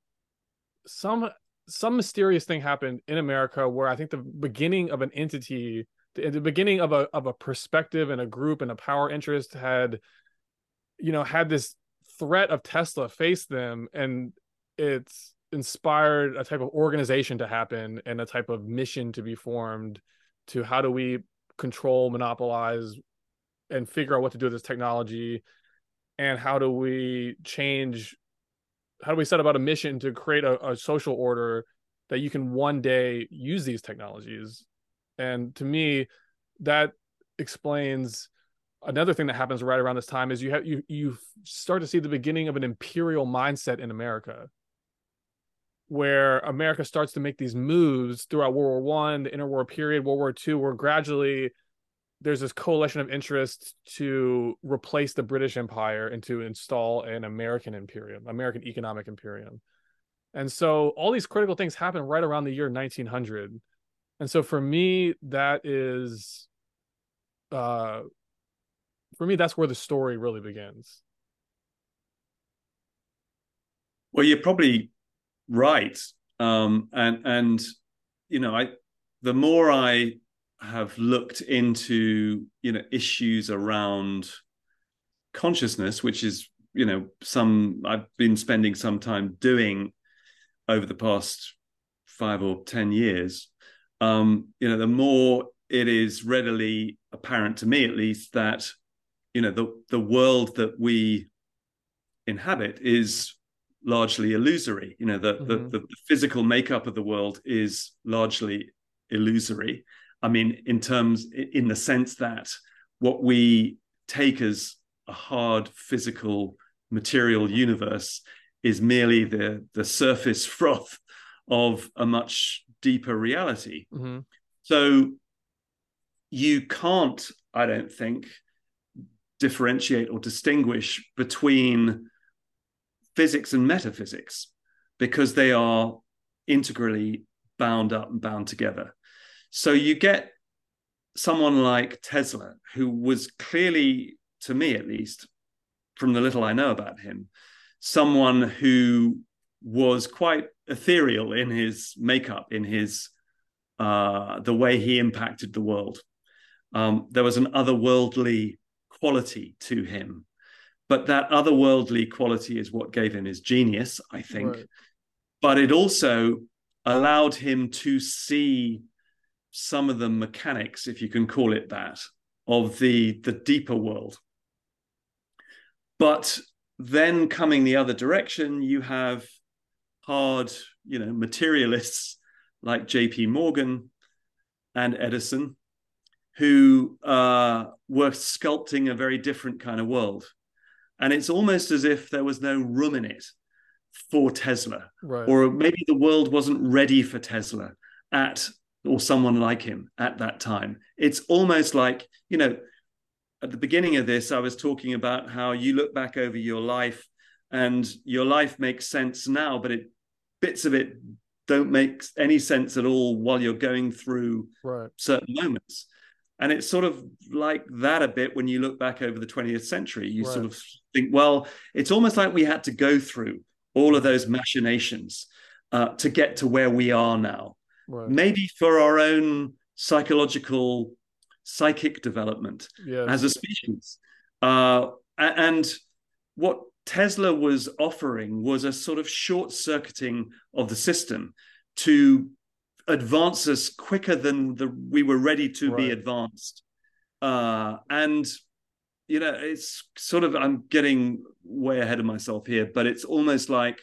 some some mysterious thing happened in America where I think the beginning of an entity, the, the beginning of a of a perspective and a group and a power interest had, you know, had this threat of Tesla face them, and it's inspired a type of organization to happen and a type of mission to be formed to how do we control monopolize and figure out what to do with this technology and how do we change how do we set about a mission to create a, a social order that you can one day use these technologies? And to me that explains another thing that happens right around this time is you have you you start to see the beginning of an imperial mindset in America where America starts to make these moves throughout World War One, the interwar period, World War Two, where gradually there's this coalition of interests to replace the British Empire and to install an American imperium, American economic imperium. And so all these critical things happen right around the year 1900. And so for me, that is, uh, for me, that's where the story really begins. Well, you're probably right. Um, and, and, you know, I, the more I have looked into you know issues around consciousness which is you know some i've been spending some time doing over the past five or ten years. Um you know the more it is readily apparent to me at least that you know the the world that we inhabit is largely illusory. You know the, mm-hmm. the the physical makeup of the world is largely illusory I mean, in terms, in the sense that what we take as a hard physical material universe is merely the the surface froth of a much deeper reality. Mm-hmm. So you can't, I don't think, differentiate or distinguish between physics and metaphysics because they are integrally bound up and bound together. So you get someone like Tesla, who was clearly, to me at least, from the little I know about him, someone who was quite ethereal in his makeup, in his uh, the way he impacted the world. Um, there was an otherworldly quality to him, but that otherworldly quality is what gave him his genius, I think. Right. But it also allowed him to see some of the mechanics, if you can call it that, of the the deeper world. But then coming the other direction, you have hard, you know, materialists like J.P. Morgan and Edison, who uh, were sculpting a very different kind of world. And it's almost as if there was no room in it for Tesla, right. or maybe the world wasn't ready for Tesla at or someone like him at that time. It's almost like, you know, at the beginning of this, I was talking about how you look back over your life and your life makes sense now, but it bits of it don't make any sense at all while you're going through right. certain moments. And it's sort of like that a bit when you look back over the 20th century. You right. sort of think, well, it's almost like we had to go through all of those machinations uh, to get to where we are now right. maybe for our own psychological psychic development Yes. as a species. Uh, and what Tesla was offering was a sort of short circuiting of the system to advance us quicker than the, we were ready to be advanced. Uh, and you know, it's sort of I'm getting way ahead of myself here, but it's almost like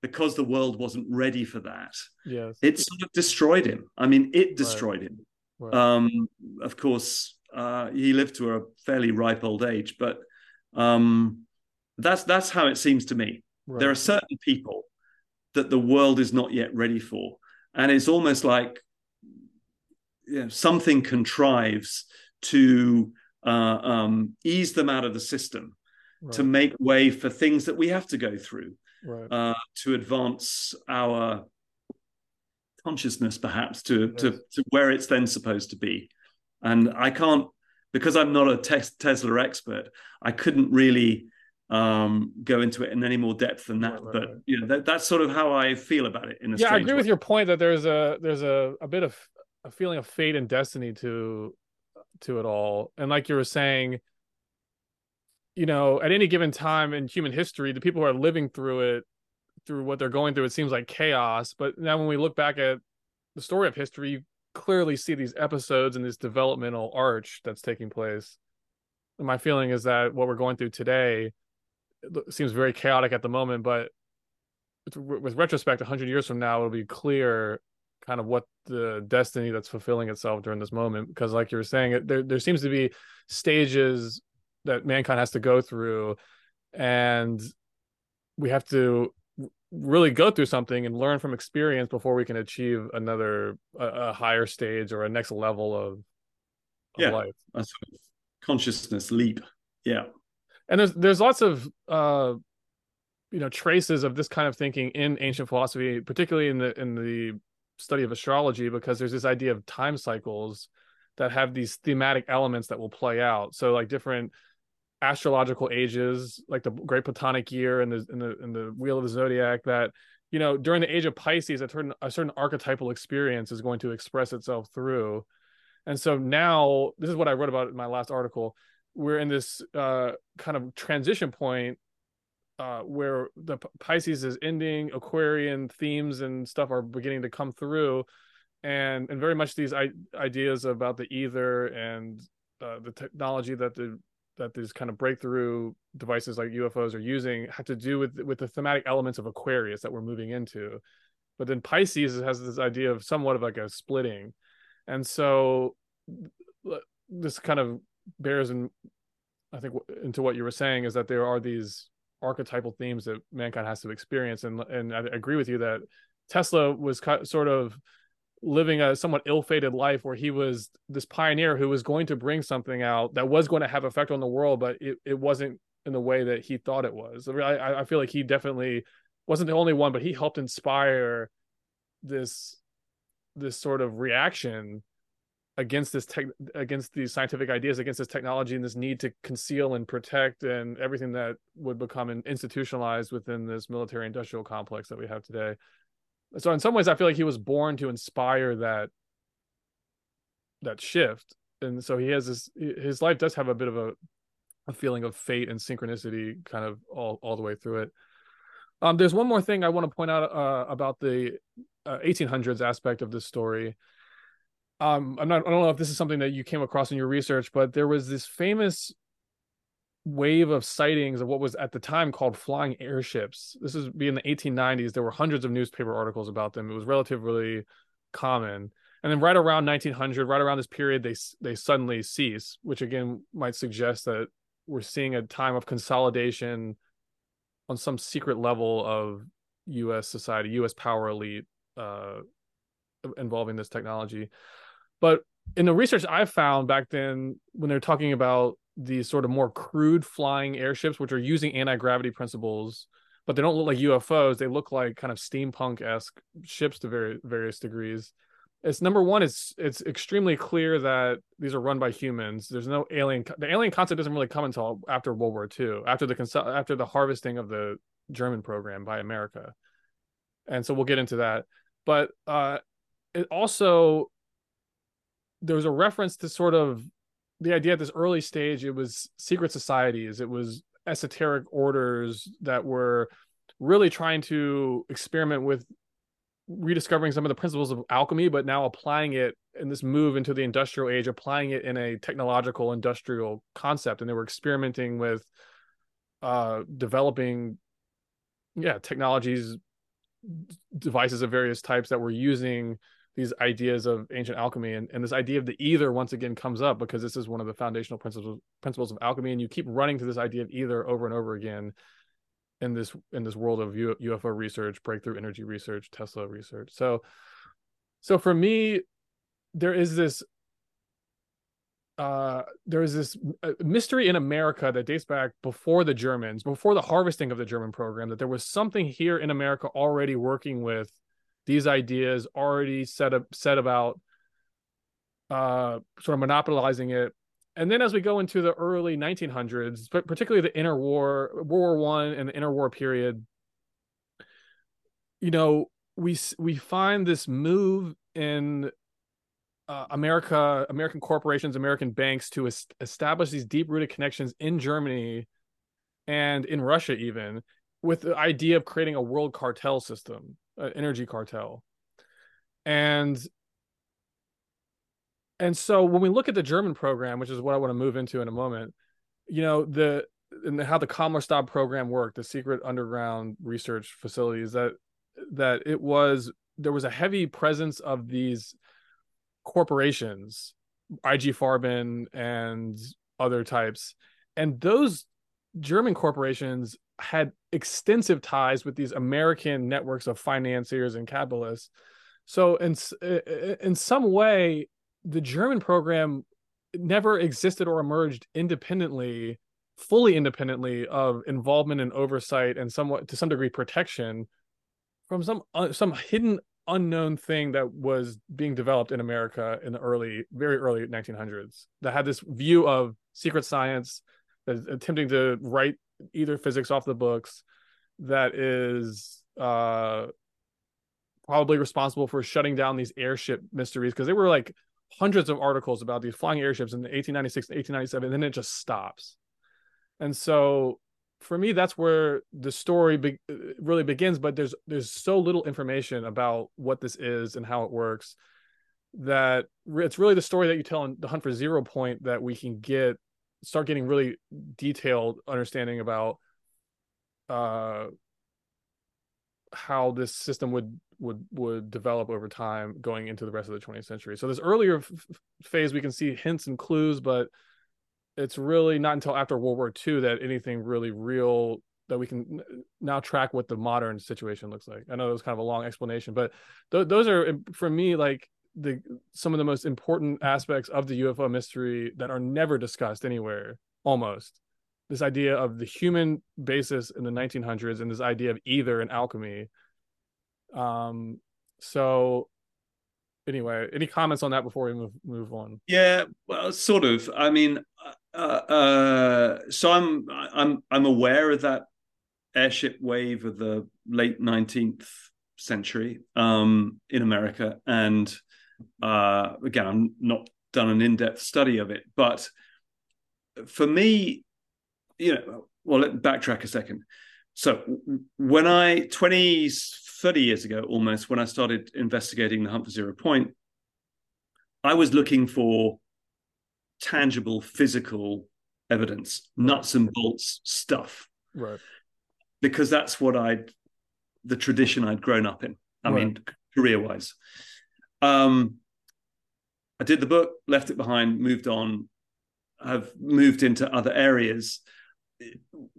because the world wasn't ready for that, yes. it sort of destroyed him. I mean, it destroyed him. Right. Um, of course, uh, he lived to a fairly ripe old age, but um, that's that's how it seems to me. right. There are certain people that the world is not yet ready for, and it's almost like you know, something contrives to uh, um, ease them out of the system right. to make way for things that we have to go through right. uh, to advance our consciousness, perhaps to, to Yes. to where it's then supposed to be. And I can't because I'm not a tes- Tesla expert. I couldn't really um, go into it in any more depth than that. Right, right, but you know, that, that's sort of how I feel about it. In a yeah, I agree way. with your point that there's a there's a, a bit of a feeling of fate and destiny to to it all. And like you were saying, you know, at any given time in human history, the people who are living through it, through what they're going through, it seems like chaos. But now when we look back at the story of history, you clearly see these episodes and this developmental arch that's taking place. And my feeling is that what we're going through today seems very chaotic at the moment, but with retrospect 100 years from now it'll be clear kind of what the destiny that's fulfilling itself during this moment because like you were saying there there seems to be stages that mankind has to go through and we have to really go through something and learn from experience before we can achieve another a, a higher stage or a next level of, of Yeah. life a sort of consciousness leap. Yeah. and there's there's lots of uh you know traces of this kind of thinking in ancient philosophy particularly in the in the study of astrology because there's this idea of time cycles that have these thematic elements that will play out so like different astrological ages like the great platonic year and the in the in the wheel of the zodiac that you know during the age of pisces a certain a certain archetypal experience is going to express itself through. And so now this is what i wrote about in my last article. We're in this uh, kind of transition point uh, where the P- Pisces is ending, Aquarian themes and stuff are beginning to come through, and and very much these I- ideas about the ether and uh, the technology that the that these kind of breakthrough devices like UFOs are using have to do with with the thematic elements of Aquarius that we're moving into, but then Pisces has this idea of somewhat of like a splitting, and so this kind of bears in I think into what you were saying is that there are these archetypal themes that mankind has to experience, and and I agree with you that Tesla was sort of living a somewhat ill-fated life where he was this pioneer who was going to bring something out that was going to have effect on the world, but it, it wasn't in the way that he thought it was. I, I feel like he definitely wasn't the only one, but he helped inspire this this sort of reaction against this tech against these scientific ideas against this technology and this need to conceal and protect and everything that would become institutionalized within this military industrial complex that we have today so in some ways i feel like he was born to inspire that that shift. And so he has this his life does have a bit of a, a feeling of fate and synchronicity kind of all, all the way through it. Um there's one more thing i want to point out uh, about the uh, 1800s aspect of this story. Um i'm not i don't know if this is something that you came across in your research but there was this famous wave of sightings of what was at the time called flying airships. This is be in the 1890s there were hundreds of newspaper articles about them. It was relatively common. And then right around 1900 right around this period they they suddenly cease which again might suggest that we're seeing a time of consolidation on some secret level of us society us power elite uh involving this technology. But in the research I found back then, when they're talking about these sort of more crude flying airships, which are using anti gravity principles, but they don't look like UFOs. They look like kind of steampunk esque ships to very, various degrees. It's number one. It's it's extremely clear that these are run by humans. There's no alien. The alien concept doesn't really come until after World War II, after the after the harvesting of the German program by America, and so we'll get into that. But uh, it also there was a reference to sort of the idea at this early stage it was secret societies. It was esoteric orders that were really trying to experiment with rediscovering some of the principles of alchemy but now applying it in this move into the industrial age applying it in a technological industrial concept. And they were experimenting with uh developing yeah technologies devices of various types that were using these ideas of ancient alchemy and, and this idea of the ether once again comes up because this is one of the foundational principles principles of alchemy and you keep running to this idea of ether over and over again in this in this world of UFO research, breakthrough energy research, Tesla research. So so for me there is this uh, there is this uh, mystery in America that dates back before the Germans, before the harvesting of the German program, that there was something here in America already working with these ideas, already set up set about uh, sort of monopolizing it. And then as we go into the early 1900s, but particularly the interwar, World War One and the interwar period, you know, we we find this move in uh, America, American corporations, American banks to es- establish these deep rooted connections in Germany and in Russia, even with the idea of creating a world cartel system, energy cartel. And and so when we look at the German program, which is what I want to move into in a moment, you know, the and how the Kammlerstab program worked, the secret underground research facilities that that it was there was a heavy presence of these corporations, IG Farben and other types. And those German corporations had extensive ties with these American networks of financiers and capitalists. So in in some way, the German program never existed or emerged independently, fully independently of involvement and oversight and somewhat to some degree protection from some uh, some hidden unknown thing that was being developed in America in the early, very early 1900s that had this view of secret science attempting to write ether physics off the books that is uh, probably responsible for shutting down these airship mysteries because they were like hundreds of articles about these flying airships in 1896 1897 and then it just stops. And so for me that's where the story be- really begins but there's there's so little information about what this is and how it works that it's really the story that you tell in the hunt for zero point that we can get start getting really detailed understanding about uh how this system would would would develop over time going into the rest of the 20th century so this earlier f- phase we can see hints and clues but it's really not until after World War II that anything really real that we can now track what the modern situation looks like. I know it was kind of a long explanation, but th- those are for me like the some of the most important aspects of the UFO mystery that are never discussed anywhere. Almost this idea of the human basis in the 1900s and this idea of ether and alchemy. Um, so anyway, any comments on that before we move move on? Yeah, well, sort of. I mean, uh, uh, so I'm I'm I'm aware of that airship wave of the late 19th century um, in America, and uh, again, I'm not done an in-depth study of it, but for me, you know, well, let me backtrack a second. So when I 20 30 years ago almost when I started investigating the hunt for zero point, I was looking for tangible physical evidence, nuts and bolts stuff. Right. Because that's what I'd the tradition I'd grown up in. I right. mean, career wise. Um I did the book, left it behind, moved on, have moved into other areas.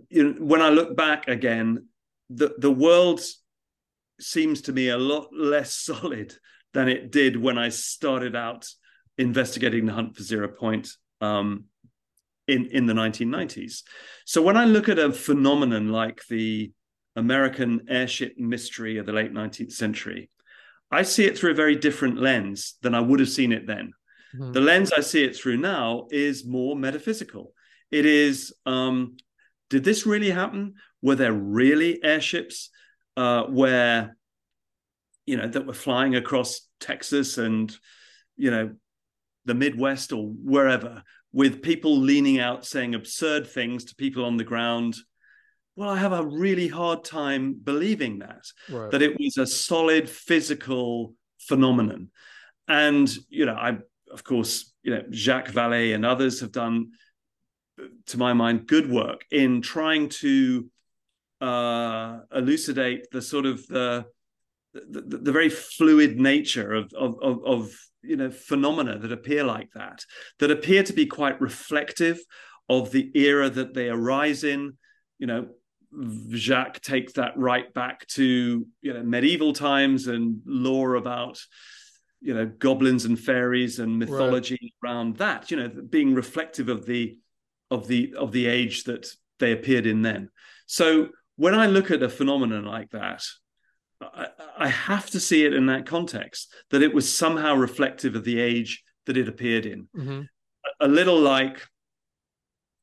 You know, when I look back again, the the world seems to me a lot less solid than it did when I started out investigating the hunt for zero point um, in in the 1990s. So when I look at a phenomenon like the American airship mystery of the late 19th century, I see it through a very different lens than I would have seen it then. Mm-hmm. The lens I see it through now is more metaphysical. It is, um, did this really happen? Were there really airships uh, where, you know, that were flying across Texas and, you know, the Midwest or wherever with people leaning out saying absurd things to people on the ground. Well, I have a really hard time believing that, right. that it was a solid physical phenomenon. And, you know, I, of course, you know, Jacques Vallée and others have done, to my mind, good work in trying to uh, elucidate the sort of the, the, the very fluid nature of, of, of, of you know phenomena that appear like that that appear to be quite reflective of the era that they arise in you know jacques takes that right back to you know medieval times and lore about you know goblins and fairies and mythology right. around that you know being reflective of the of the of the age that they appeared in then so when i look at a phenomenon like that I, I have to see it in that context that it was somehow reflective of the age that it appeared in. Mm-hmm. A, a, little like,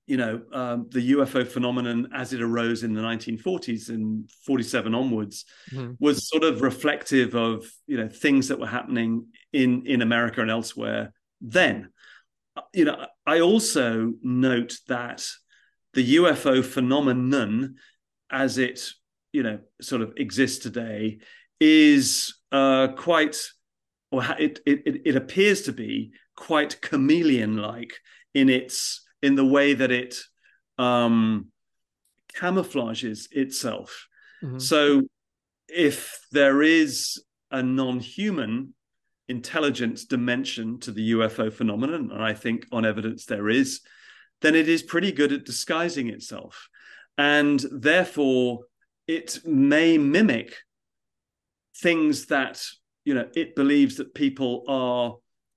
you know, um, the UFO phenomenon as it arose in the 1940s and 47 onwards mm-hmm. was sort of reflective of, you know, things that were happening in in America and elsewhere then. You know, I also note that the UFO phenomenon, as it you know sort of exists today is uh, quite or it, it it appears to be quite chameleon like in its in the way that it um, camouflages itself. Mm-hmm. So if there is a non-human intelligence dimension to the UFO phenomenon, and I think on evidence there is, then it is pretty good at disguising itself. And therefore, it may mimic things that you know it believes that people are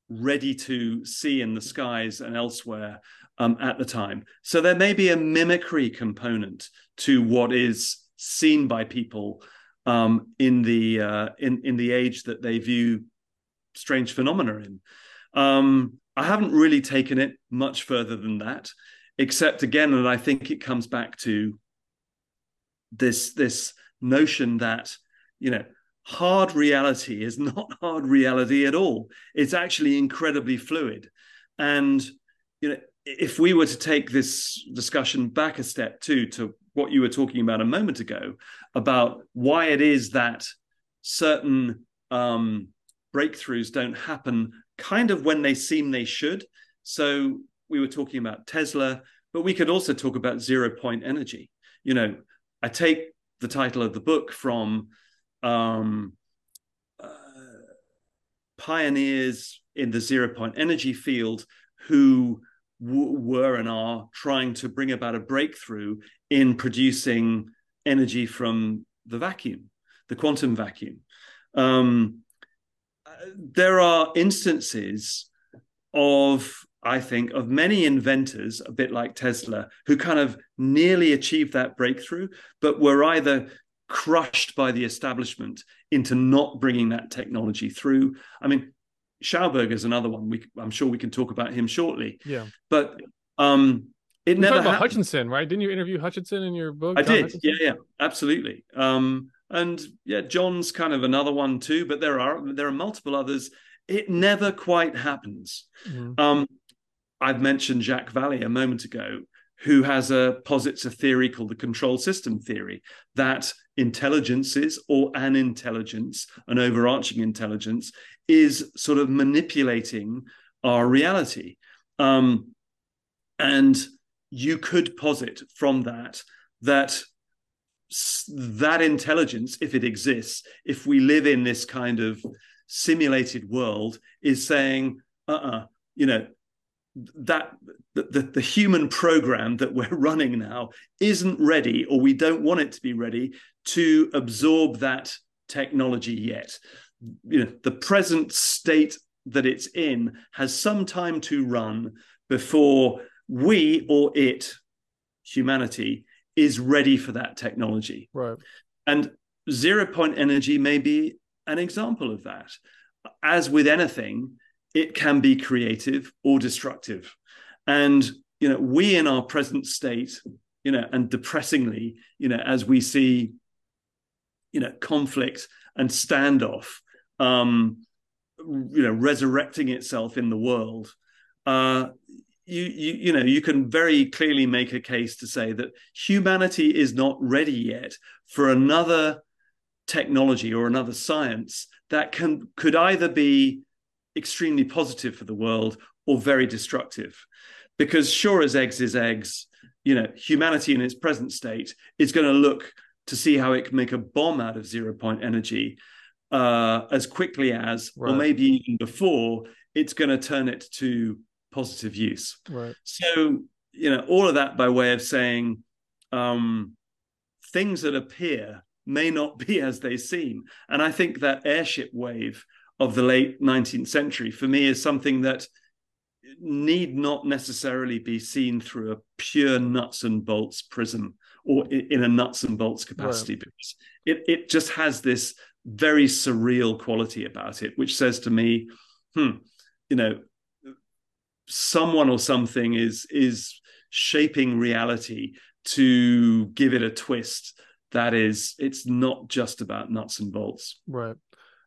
ready to see in the skies and elsewhere um, at the time. So there may be a mimicry component to what is seen by people um, in the uh, in in the age that they view strange phenomena in. Um, I haven't really taken it much further than that, except again, and I think it comes back to this this notion that you know hard reality is not hard reality at all it's actually incredibly fluid and you know if we were to take this discussion back a step too to what you were talking about a moment ago about why it is that certain um, breakthroughs don't happen kind of when they seem they should. So we were talking about tesla but we could also talk about zero point energy. You know I take the title of the book from um, uh, pioneers in the zero point energy field who w- were and are trying to bring about a breakthrough in producing energy from the vacuum, the quantum vacuum. Um, there are instances of I think, of many inventors, a bit like Tesla, who kind of nearly achieved that breakthrough, but were either crushed by the establishment into not bringing that technology through. I mean, Schauberger is another one. We, I'm sure we can talk about him shortly. Yeah, but um, it we never about. Hutchison, right? Didn't you interview Hutchison in your book? I John did. Hutchison? Yeah, yeah, absolutely. Um, and yeah, John's kind of another one too. But there are there are multiple others. It never quite happens. Mm-hmm. Um, I've mentioned Jacques Vallée a moment ago, who has a posits a theory called the control system theory that intelligences or an intelligence, an overarching intelligence, is sort of manipulating our reality. Um, and you could posit from that that that intelligence, if it exists, if we live in this kind of simulated world, is saying, uh uh-uh, uh you know, that the, the, human program that we're running now isn't ready or we don't want it to be ready to absorb that technology yet you know the present state that it's in has some time to run before we or it humanity is ready for that technology. Right. And zero point energy may be an example of that. As with anything it can be creative or destructive. And, you know, we in our present state, you know, and depressingly, you know, as we see, you know, conflict and standoff, um, you know resurrecting itself in the world uh, you, you you know you can very clearly make a case to say that humanity is not ready yet for another technology or another science that can could either be extremely positive for the world or very destructive. Because sure as eggs is eggs you know humanity in its present state is going to look to see how it can make a bomb out of zero point energy uh, as quickly as right. or maybe even before it's going to turn it to positive use. Right. So, you know, all of that by way of saying um, things that appear may not be as they seem. And I think that airship wave of the late 19th century for me is something that need not necessarily be seen through a pure nuts and bolts prism or in a nuts and bolts capacity right. because it, it just has this very surreal quality about it, which says to me, hmm, you know, someone or something is is shaping reality to give it a twist that is it's not just about nuts and bolts. Right.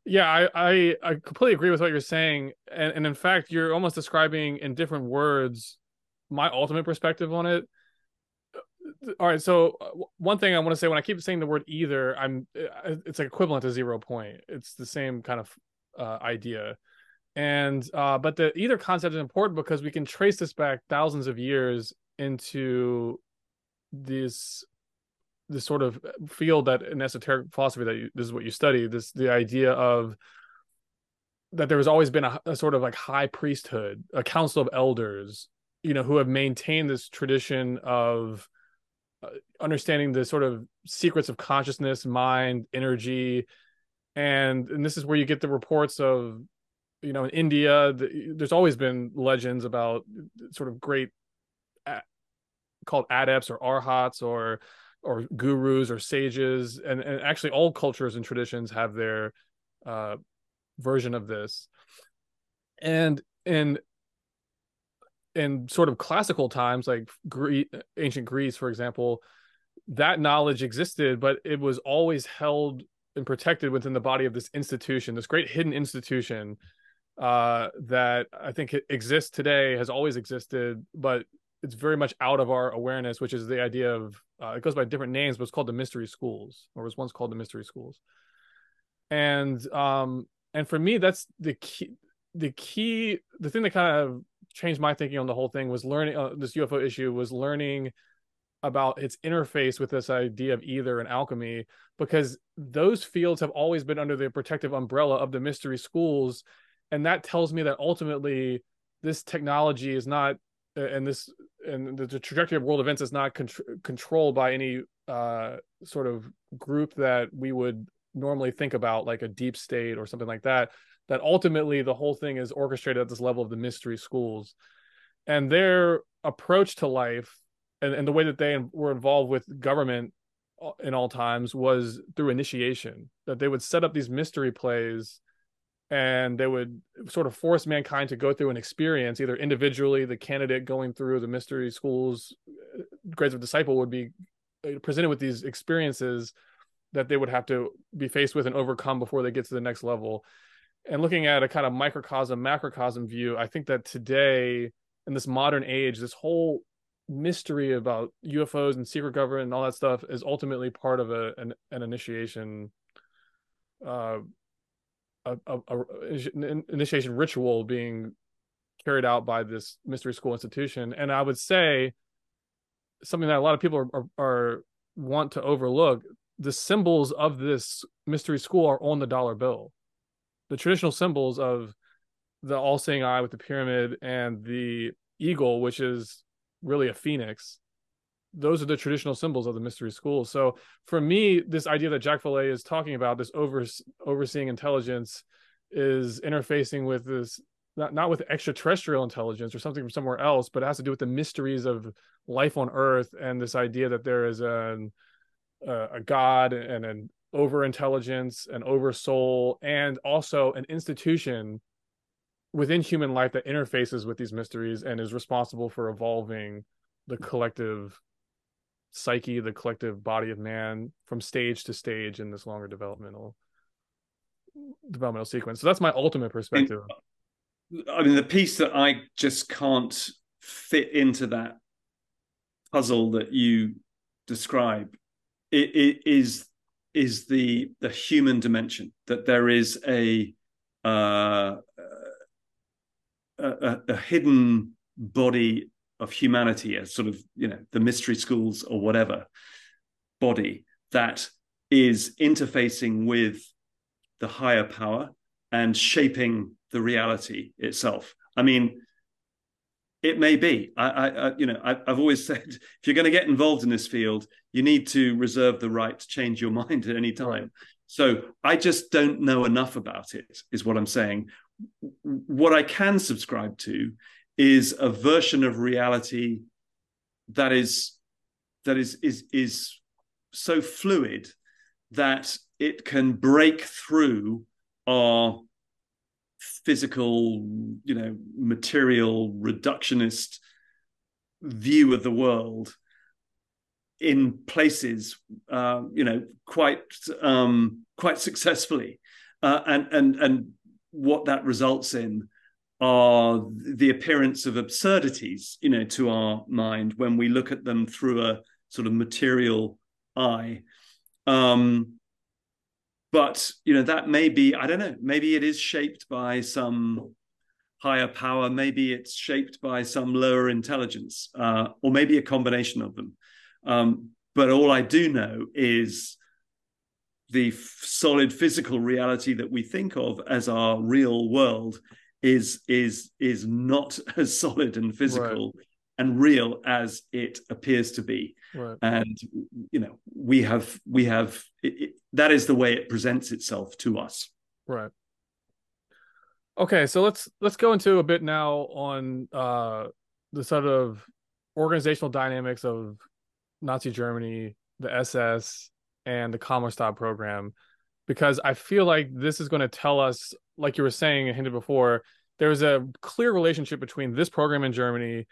Yeah i i, I completely agree with what you're saying and, and in fact you're almost describing in different words my ultimate perspective on it all right so uh, one thing i want to say when i keep saying the word ether i'm uh, it's like equivalent to zero point. It's the same kind of uh, idea. And uh, but the ether concept is important because we can trace this back thousands of years into this this sort of field that in esoteric philosophy that you, this is what you study this the idea of that there has always been a, a, sort of like high priesthood a council of elders you know who have maintained this tradition of uh, understanding the sort of secrets of consciousness mind energy and and this is where you get the reports of you know in india the, there's always been legends about sort of great called adepts or arhats or or gurus or sages. And, and actually all cultures and traditions have their uh, version of this. And in in sort of classical times like Gre- ancient greece for example that knowledge existed but it was always held and protected within the body of this institution this great hidden institution uh, that I think exists today, has always existed, but it's very much out of our awareness, which is the idea of uh, it goes by different names, but it's called the mystery schools, or was once called the mystery schools. And um, and for me, that's the key. The key, the thing that kind of changed my thinking on the whole thing was learning uh, this UFO issue was learning about its interface with this idea of ether and alchemy because those fields have always been under the protective umbrella of the mystery schools. And that tells me that ultimately this technology is not and this and the, trajectory of world events is not controlled by any uh, sort of group that we would normally think about like a deep state or something like that that ultimately the whole thing is orchestrated at this level of the mystery schools. And their approach to life and, and the way that they were involved with government uh, in all times was through initiation that they would set up these mystery plays and they would sort of force mankind to go through an experience either individually the candidate going through the mystery schools uh, grades of disciple would be uh, presented with these experiences that they would have to be faced with and overcome before they get to the next level and looking at a kind of microcosm macrocosm view i think that today in this modern age this whole mystery about ufos and secret government and all that stuff is ultimately part of a an, an initiation uh a, a, a, initiation ritual being carried out by this mystery school institution. And i would say something that a lot of people are, are, are want to overlook the symbols of this mystery school are on the dollar bill the traditional symbols of the all-seeing eye with the pyramid and the eagle which is really a phoenix those are the traditional symbols of the mystery school. So for me, this idea that Jacques Vallée is talking about, this over, overseeing intelligence, is interfacing with this not not with extraterrestrial intelligence or something from somewhere else, but it has to do with the mysteries of life on Earth and this idea that there is an, a, a God and an over intelligence, and over soul, and also an institution within human life that interfaces with these mysteries and is responsible for evolving the collective psyche, the collective body of man from stage to stage in this longer developmental developmental sequence. So that's my ultimate perspective. I mean, the piece that I just can't fit into that puzzle that you describe it, it is is the the human dimension that there is a uh, a, a, hidden body of humanity, a sort of you know the mystery schools or whatever body that is interfacing with the higher power and shaping the reality itself. I mean, it may be. I, I, you know, I, have always said if you're going to get involved in this field, you need to reserve the right to change your mind at any time. So I just don't know enough about it, is what I'm saying. What I can subscribe to is a version of reality that is that is is is so fluid that it can break through our physical, you know, material reductionist view of the world in places, uh, you know, quite um, quite successfully, uh, and and and what that results in are the appearance of absurdities, you know, to our mind when we look at them through a sort of material eye. Um, but you know that may be i don't know maybe it is shaped by some higher power maybe it's shaped by some lower intelligence uh, or maybe a combination of them um, but all i do know is the f- solid physical reality that we think of as our real world is is is not as solid and physical right. and real as it appears to be right. and you know we have we have it, it, that is the way it presents itself to us right okay so let's let's go into a bit now on uh the sort of organizational dynamics of nazi germany the ss and the Kammlerstab program because i feel like this is going to tell us like you were saying and hinted before there's a clear relationship between this program in germany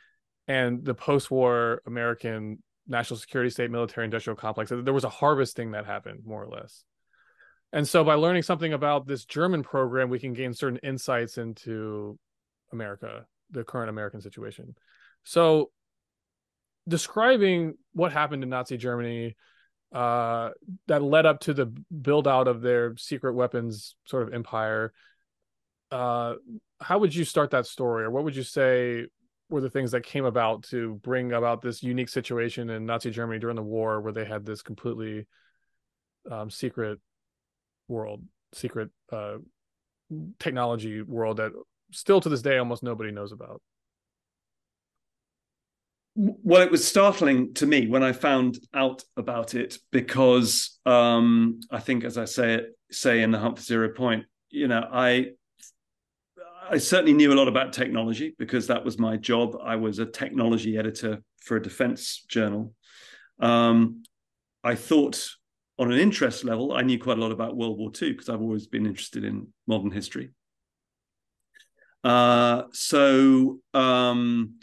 and the post-war american national security state military industrial complex there was a harvesting that happened more or less. And so by learning something about this german program we can gain certain insights into america the current american situation. So describing what happened in nazi germany uh, that led up to the build out of their secret weapons sort of empire uh, how would you start that story? Or what would you say were the things that came about to bring about this unique situation in Nazi Germany during the war, where they had this completely um, secret world, secret uh, technology world that still to this day almost nobody knows about. Well, it was startling to me when I found out about it because um, I think, as I say say in the for Zero Point, you know, I I certainly knew a lot about technology because that was my job. I was a technology editor for a defense journal. Um, I thought, on an interest level, I knew quite a lot about World War II because I've always been interested in modern history. Uh, so, um,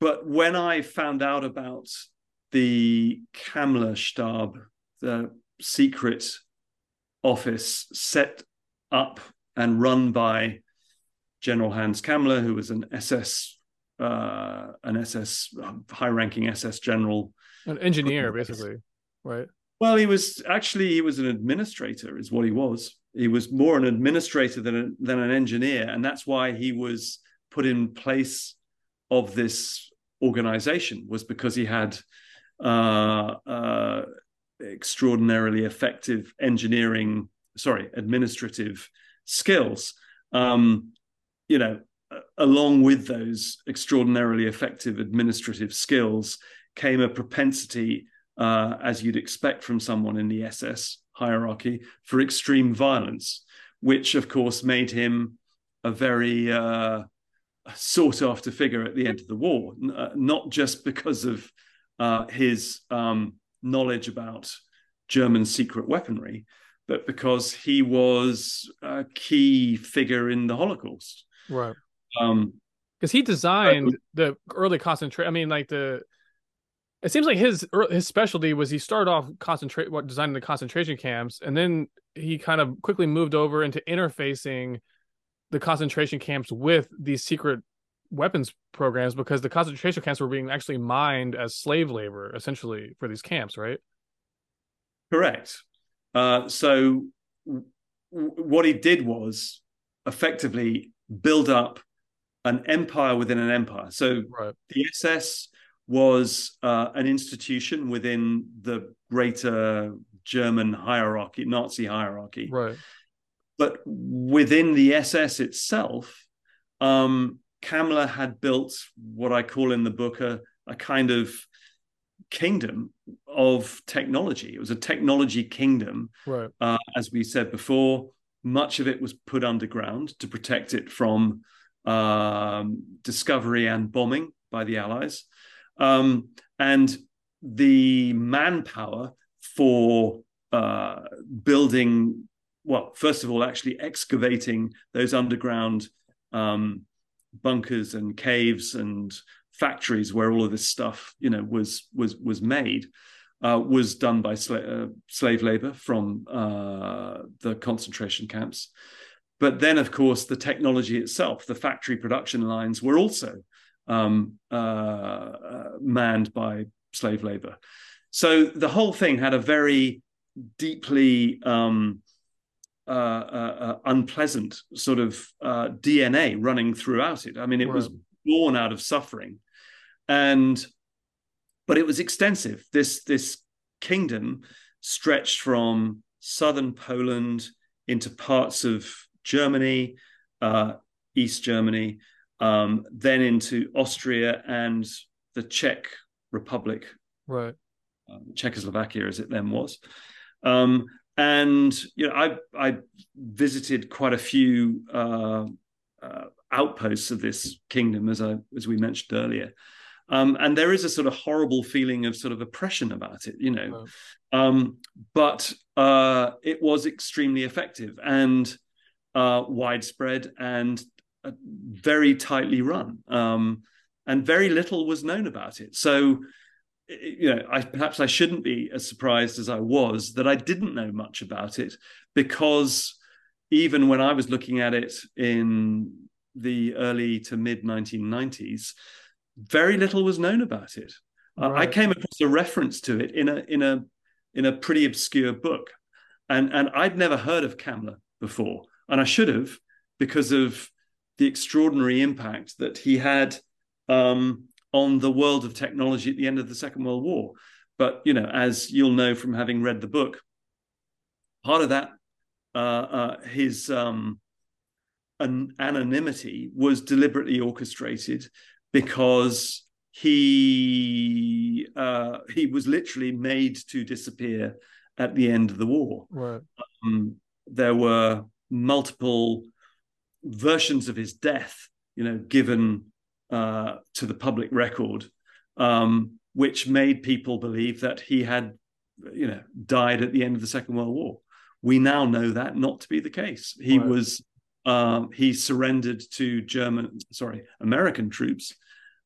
but when I found out about the Kammlerstab, the secret office set up and run by General Hans Kammler, who was an SS, uh, an SS, um, high-ranking SS general, an engineer, basically, right? Well, he was actually he was an administrator, is what he was. He was more an administrator than a, than an engineer, and that's why he was put in place of this organization was because he had uh, uh, extraordinarily effective engineering, sorry, administrative skills. Um, you know, along with those extraordinarily effective administrative skills came a propensity, uh, as you'd expect from someone in the SS hierarchy, for extreme violence, which of course made him a very uh, sought after figure at the end of the war, uh, not just because of uh, his um, knowledge about German secret weaponry, but because he was a key figure in the Holocaust. Right. Um, because he designed the early concentration. I mean, like the it seems like his his specialty was he started off concentrate what designing the concentration camps and then he kind of quickly moved over into interfacing the concentration camps with these secret weapons programs because the concentration camps were being actually mined as slave labor essentially for these camps right correct uh, so w- what he did was effectively build up an empire within an empire so right. the ss was uh, an institution within the greater German hierarchy, Nazi hierarchy. Right. But within the SS itself, um, had built what I call in the book a, a kind of kingdom of technology. It was a technology kingdom. Right. Uh, as we said before, much of it was put underground to protect it from um, discovery and bombing by the Allies. Um, and the manpower for uh, building, well, first of all, actually excavating those underground um, bunkers and caves and factories where all of this stuff, you know, was was was made, uh, was done by sla- uh, slave labor from uh, the concentration camps. But then, of course, the technology itself, the factory production lines, were also um, uh, uh, manned by slave labor. So the whole thing had a very deeply um, uh, uh, uh unpleasant sort of uh, DNA running throughout it. I mean, it right. was born out of suffering, and but it was extensive. This this kingdom stretched from southern Poland into parts of Germany, uh, East Germany, um, then into Austria and the Czech Republic, right? Um, Czechoslovakia, as it then was. Um, and you know, I I visited quite a few uh, uh, outposts of this kingdom, as I as we mentioned earlier. Um, and there is a sort of horrible feeling of sort of oppression about it, you know. Um, but uh, it was extremely effective and uh, widespread, and very tightly run, um, and very little was known about it. So, you know, I, perhaps I shouldn't be as surprised as I was that I didn't know much about it, because even when I was looking at it in the early to mid 1990s, very little was known about it. Right. I came across a reference to it in a in a in a pretty obscure book, and and I'd never heard of Kammler before, and I should have because of the extraordinary impact that he had um, on the world of technology at the end of the Second World War. But you know, as you'll know from having read the book, part of that uh, uh, his um, an anonymity was deliberately orchestrated because he uh, he was literally made to disappear at the end of the war. Right. Um, there were multiple versions of his death, you know, given uh, to the public record, um, which made people believe that he had, you know, died at the end of the Second World War. We now know that not to be the case. He right. was um, he surrendered to German, sorry, American troops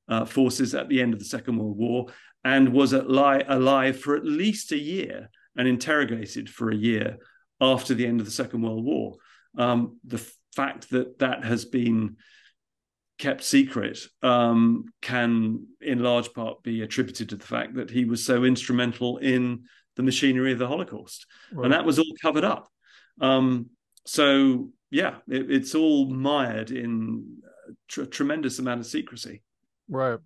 uh, forces at the end of the Second World War, and was li- alive for at least a year and interrogated for a year after the end of the Second World War. Um, the fact that that has been kept secret um, can, in large part, be attributed to the fact that he was so instrumental in the machinery of the Holocaust, right. and that was all covered up. Um, so, yeah, it, it's all mired in a tremendous amount of secrecy. Right.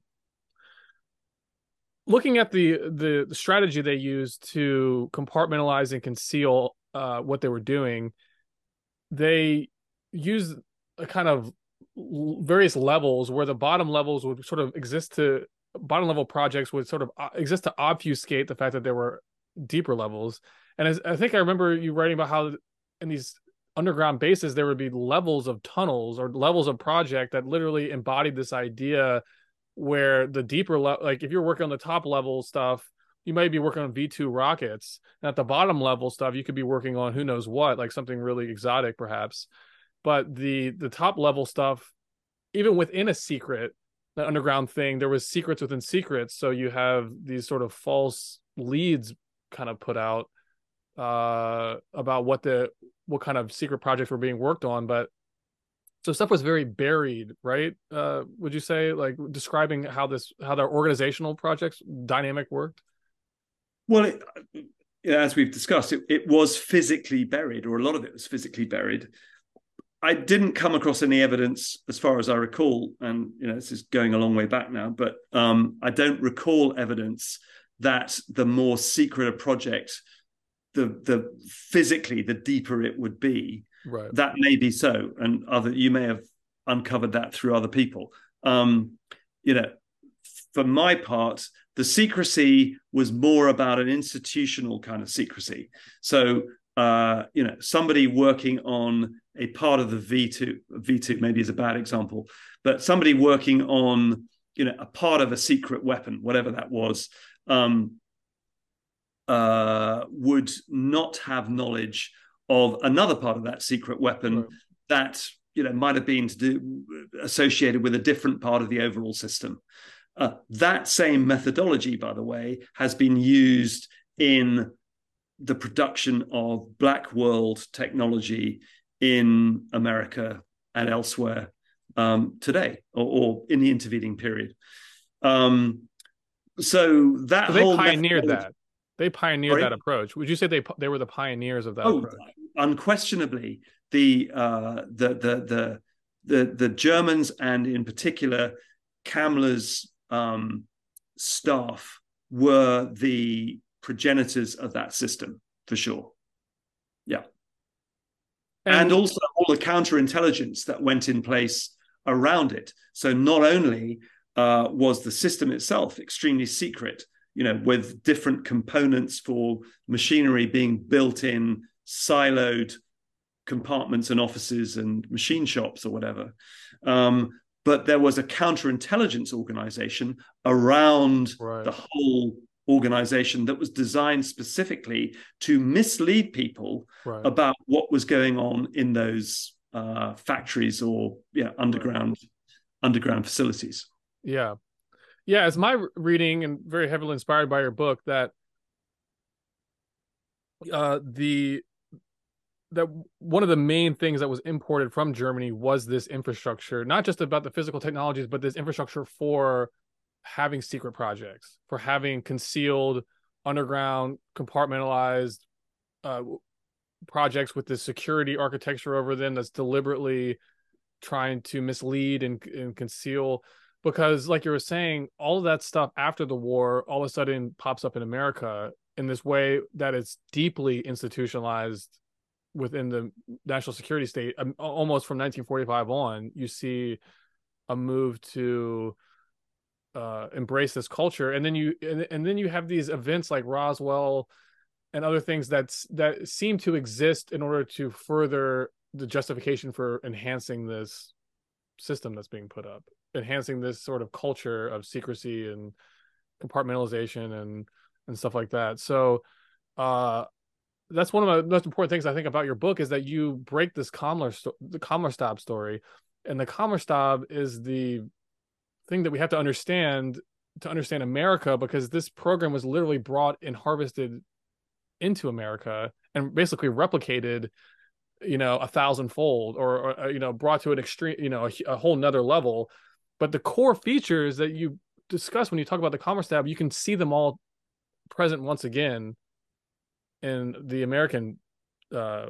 Looking at the, the the strategy they used to compartmentalize and conceal uh, what they were doing, they use a kind of various levels where the bottom levels would sort of exist to bottom level projects would sort of uh, exist to obfuscate the fact that there were deeper levels. And as, I think I remember you writing about how in these underground bases there would be levels of tunnels or levels of project that literally embodied this idea where the deeper level like if you're working on the top level stuff you might be working on v2 rockets. And at the bottom level stuff you could be working on who knows what like something really exotic perhaps. But the the top level stuff even within a secret that underground thing, there was secrets within secrets. So you have these sort of false leads kind of put out uh, about what the what kind of secret projects were being worked on, but so stuff was very buried, right? Uh, would you say like describing how this how their organizational projects dynamic worked? Well, it, as we've discussed, it, it was physically buried, or a lot of it was physically buried. I didn't come across any evidence, as far as I recall, and you know this is going a long way back now, but um, I don't recall evidence that the more secret a project, the the physically the deeper it would be. Right. That may be so, and other you may have uncovered that through other people. Um, you know, for my part, the secrecy was more about an institutional kind of secrecy. So, uh, you know, somebody working on a part of the V2, V2 maybe is a bad example, but somebody working on, you know, a part of a secret weapon, whatever that was, um, uh, would not have knowledge of another part of that secret weapon right. that you know might have been to do associated with a different part of the overall system. Uh, that same methodology, by the way, has been used in the production of black world technology in America and elsewhere um, today, or, or, in the intervening period. Um, so that so they pioneered that. They pioneered Sorry? that approach. Would you say they they were the pioneers of that oh, approach? Unquestionably, the uh, the the the the the Germans and in particular Kammler's um, staff were the progenitors of that system for sure. Yeah. And, and also all the counterintelligence that went in place around it. So not only uh, was the system itself extremely secret, you know, with different components for machinery being built in siloed compartments and offices and machine shops or whatever. Um, but there was a counterintelligence organization around right. the whole organization that was designed specifically to mislead people right. about what was going on in those uh, factories or yeah underground right. underground facilities. Yeah, yeah. As my reading and very heavily inspired by your book, that uh, the that one of the main things that was imported from Germany was this infrastructure, not just about the physical technologies, but this infrastructure for having secret projects, for having concealed, underground, compartmentalized uh, projects with this security architecture over them that's deliberately trying to mislead and, and conceal. Because, like you were saying, all of that stuff after the war all of a sudden pops up in America in this way that it's deeply institutionalized within the national security state um, almost from 1945 on you see a move to uh, embrace this culture. And then you and, and then you have these events like roswell and other things that's that seem to exist in order to further the justification for enhancing this system that's being put up enhancing this sort of culture of secrecy and compartmentalization and and stuff like that. So uh that's one of the most important things I think about your book is that you break this Kammler sto- the Kammlerstab story, and the Kammlerstab is the thing that we have to understand to understand America because this program was literally brought and harvested into America and basically replicated, you know, a thousandfold or, or uh, you know brought to an extreme, you know, a, a whole nother level. But the core features that you discuss when you talk about the Kammlerstab, you can see them all present once again in the American uh,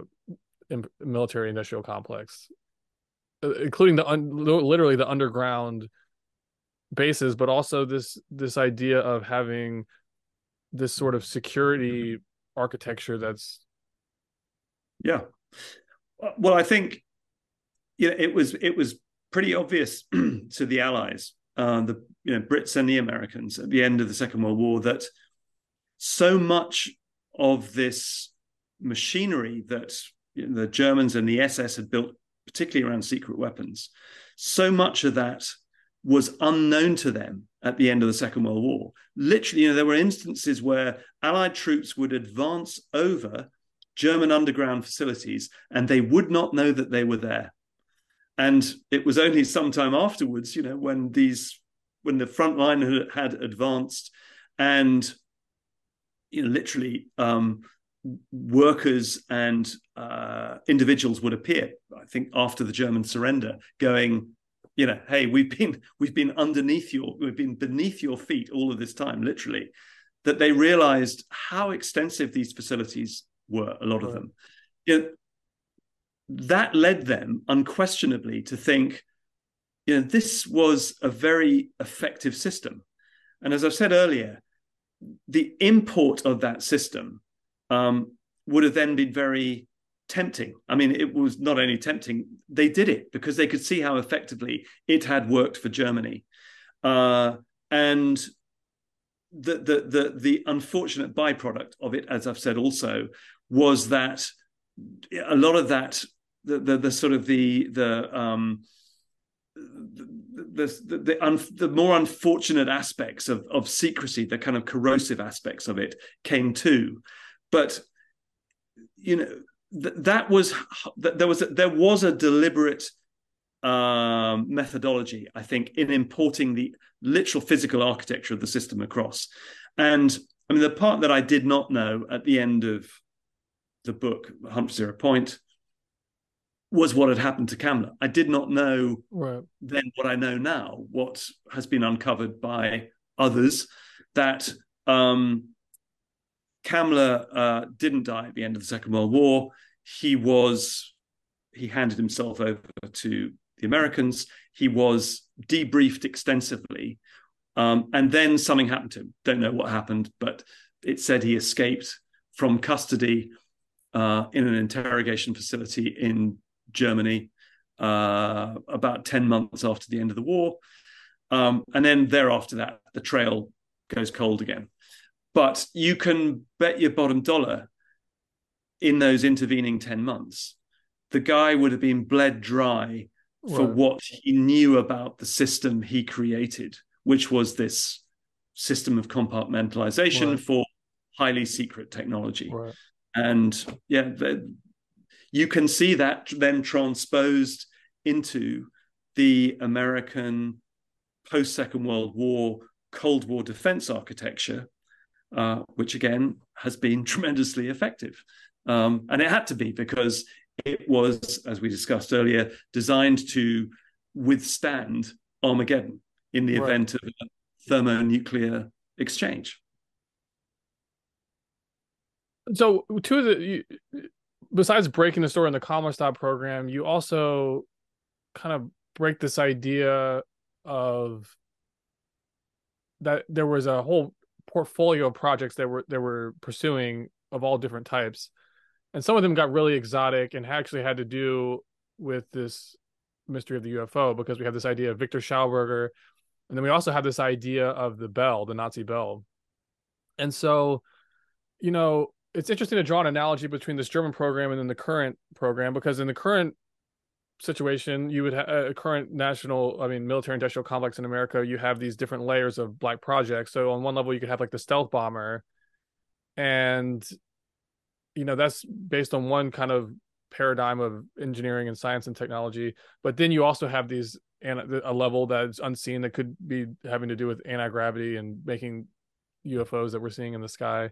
military industrial complex, uh, including the un- literally the underground bases, but also this this idea of having this sort of security architecture that's yeah. Well, I think you know, it was it was pretty obvious to the Allies, uh, the you know Brits and the Americans at the end of the Second World War that so much of this machinery that the Germans and the SS had built, particularly around secret weapons, so much of that was unknown to them at the end of the Second World War. Literally, you know, there were instances where Allied troops would advance over German underground facilities and they would not know that they were there. And it was only sometime afterwards, you know, when these when the front line had, had advanced, and you know, literally um, workers and uh, individuals would appear. I think after the German surrender, going, you know, hey, we've been we've been underneath your we've been beneath your feet all of this time, literally. That they realized how extensive these facilities were. A lot right. of them. You know, that led them unquestionably to think, you know, this was a very effective system. And as I've said earlier, the import of that system um, would have then been very tempting. I mean, it was not only tempting, they did it because they could see how effectively it had worked for Germany. Uh, and the, the, the, the unfortunate byproduct of it, as I've said also, was that a lot of that, the, the, the sort of the, the, um, the the the, un, the, more unfortunate aspects of of secrecy, the kind of corrosive aspects of it, came too. But you know th- that was there was a, there was a deliberate um, methodology, I think, in importing the literal physical architecture of the system across. And I mean, the part that I did not know at the end of the book, Hunt for Zero Point, was what had happened to Kammler. I did not know right. then what I know now, what has been uncovered by others, that um, Kammler uh, didn't die at the end of the Second World War. He was he handed himself over to the Americans. He was debriefed extensively, um, and then something happened to him. Don't know what happened, but it said he escaped from custody uh, in an interrogation facility in Germany uh, about ten months after the end of the war, um, and then thereafter that the trail goes cold again. But you can bet your bottom dollar in those intervening 10 months, the guy would have been bled dry for what he knew about the system he created, which was this system of compartmentalization for highly secret technology. And yeah, you can see that then transposed into the American post Second World War Cold War defense architecture, uh, which again has been tremendously effective. Um, and it had to be because it was, as we discussed earlier, designed to withstand Armageddon in the right. event of a thermonuclear exchange. So, two of the, besides breaking the story in the Kammlerstab program, you also kind of break this idea of that there was a whole portfolio of projects that were that were pursuing of all different types. And some of them got really exotic and actually had to do with this mystery of the UFO because we have this idea of Victor Schauberger and then we also have this idea of the bell the Nazi bell. And so you know it's interesting to draw an analogy between this German program and then the current program because in the current situation, you would have uh, a current national, I mean, military industrial complex in America. You have these different layers of black projects. So on one level, you could have like the stealth bomber, and you know that's based on one kind of paradigm of engineering and science and technology. But then you also have these and a level that's unseen that could be having to do with anti gravity and making UFOs that we're seeing in the sky.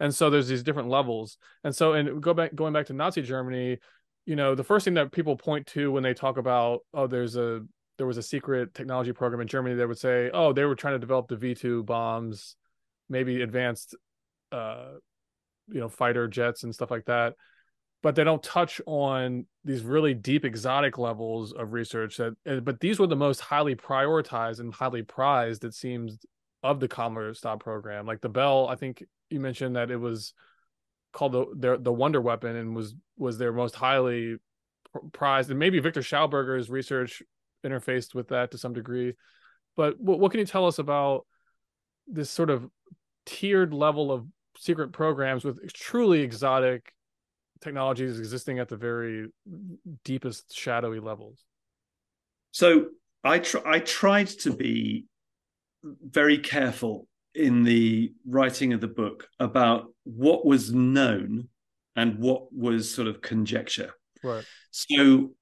And so there's these different levels. And so and go back going back to Nazi Germany, you know the first thing that people point to when they talk about oh there's a there was a secret technology program in Germany that would say oh they were trying to develop the V2 bombs maybe advanced uh you know fighter jets and stuff like that but they don't touch on these really deep exotic levels of research that but these were the most highly prioritized and highly prized it seems of the Kammlerstab program like the bell i think you mentioned that it was called the their, the Wonder Weapon and was was their most highly prized. And maybe Victor Schauberger's research interfaced with that to some degree. But what, what can you tell us about this sort of tiered level of secret programs with truly exotic technologies existing at the very deepest shadowy levels? So I tr- I tried to be very careful in the writing of the book about what was known and what was sort of conjecture. Right. So,